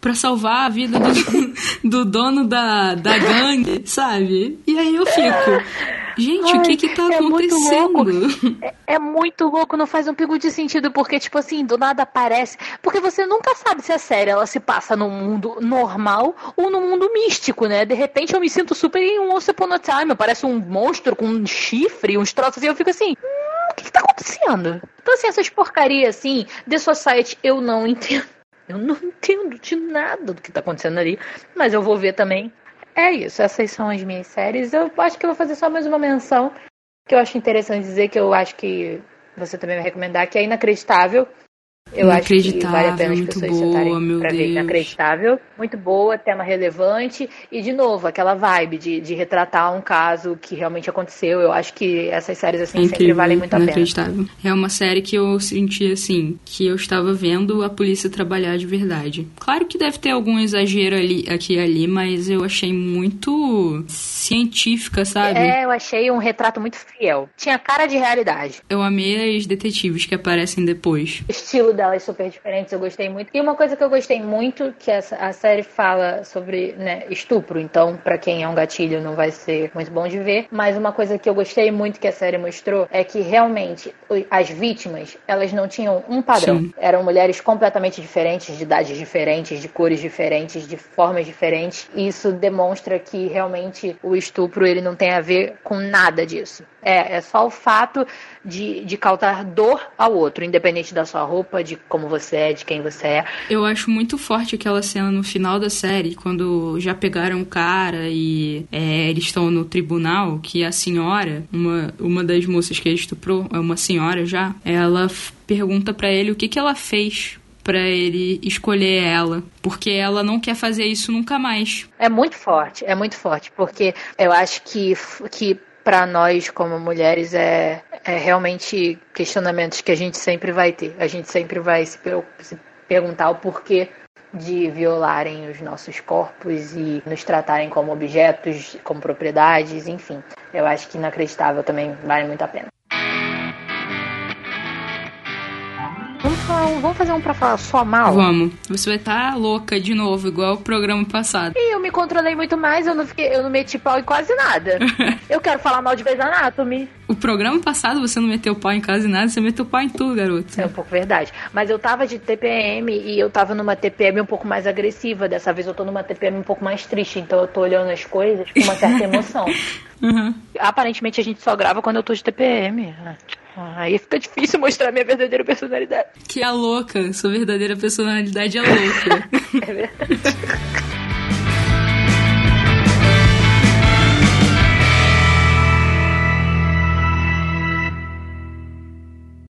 para salvar a vida do, do dono da, da gangue, sabe? E aí eu fico. Gente, Ai, o que que tá é acontecendo? Muito é, é, muito louco, não faz um pingo de sentido, porque, tipo assim, do nada aparece. Porque você nunca sabe se a série ela se passa num mundo normal ou num mundo místico, né? De repente eu me sinto super em um Once Upon a Time, parece um monstro com um chifre, uns troços, e eu fico assim. Hum, o que, que tá acontecendo? Então, assim, essas porcarias assim, The Society, eu não entendo. Eu não entendo de nada do que tá acontecendo ali, mas eu vou ver também é isso, essas são as minhas séries. Eu acho que eu vou fazer só mais uma menção que eu acho interessante dizer, que eu acho que você também vai recomendar, que é inacreditável. Eu acho que vale a pena as pessoas boa, sentarem pra Deus. ver inacreditável. Muito boa, tema relevante. E, de novo, aquela vibe de, de retratar um caso que realmente aconteceu. Eu acho que essas séries, assim, Incrível, sempre valem muito a pena. É uma série que eu senti, assim, que eu estava vendo a polícia trabalhar de verdade. Claro que deve ter algum exagero ali, aqui e ali, mas eu achei muito científica, sabe? É, eu achei um retrato muito fiel. Tinha cara de realidade. Eu amei as detetives que aparecem depois. estilo delas super diferentes, eu gostei muito. E uma coisa que eu gostei muito, que essa, a série fala sobre né, estupro, então para quem é um gatilho não vai ser muito bom de ver, mas uma coisa que eu gostei muito que a série mostrou é que realmente as vítimas, elas não tinham um padrão. Sim. Eram mulheres completamente diferentes, de idades diferentes, de cores diferentes, de formas diferentes. E isso demonstra que realmente o estupro ele não tem a ver com nada disso. É, é só o fato de, de causar dor ao outro, independente da sua roupa, de como você é, de quem você é. Eu acho muito forte aquela cena no final da série, quando já pegaram o cara e é, eles estão no tribunal, que a senhora, uma, uma das moças que ele estuprou, é uma senhora já, ela pergunta para ele o que, que ela fez para ele escolher ela, porque ela não quer fazer isso nunca mais. É muito forte, é muito forte, porque eu acho que, que para nós como mulheres é, é realmente questionamentos que a gente sempre vai ter. A gente sempre vai se, se perguntar o porquê de violarem os nossos corpos e nos tratarem como objetos, como propriedades, enfim. Eu acho que inacreditável também vale muito a pena. Vamos, falar, vamos fazer um pra falar só mal? Vamos. Você vai estar tá louca de novo, igual o programa passado. E eu me controlei muito mais, eu não, fiquei, eu não meti pau em quase nada. eu quero falar mal de Grey's Anatomy. O programa passado você não meteu pau em quase nada, você meteu pau em tudo, garoto. É um pouco verdade. Mas eu tava de TPM e eu tava numa TPM um pouco mais agressiva. Dessa vez eu tô numa TPM um pouco mais triste, então eu tô olhando as coisas com uma certa emoção. uhum. Aparentemente a gente só grava quando eu tô de TPM. Aí fica difícil mostrar minha verdadeira personalidade. Que é a louca. Sua verdadeira personalidade é louca. é verdade.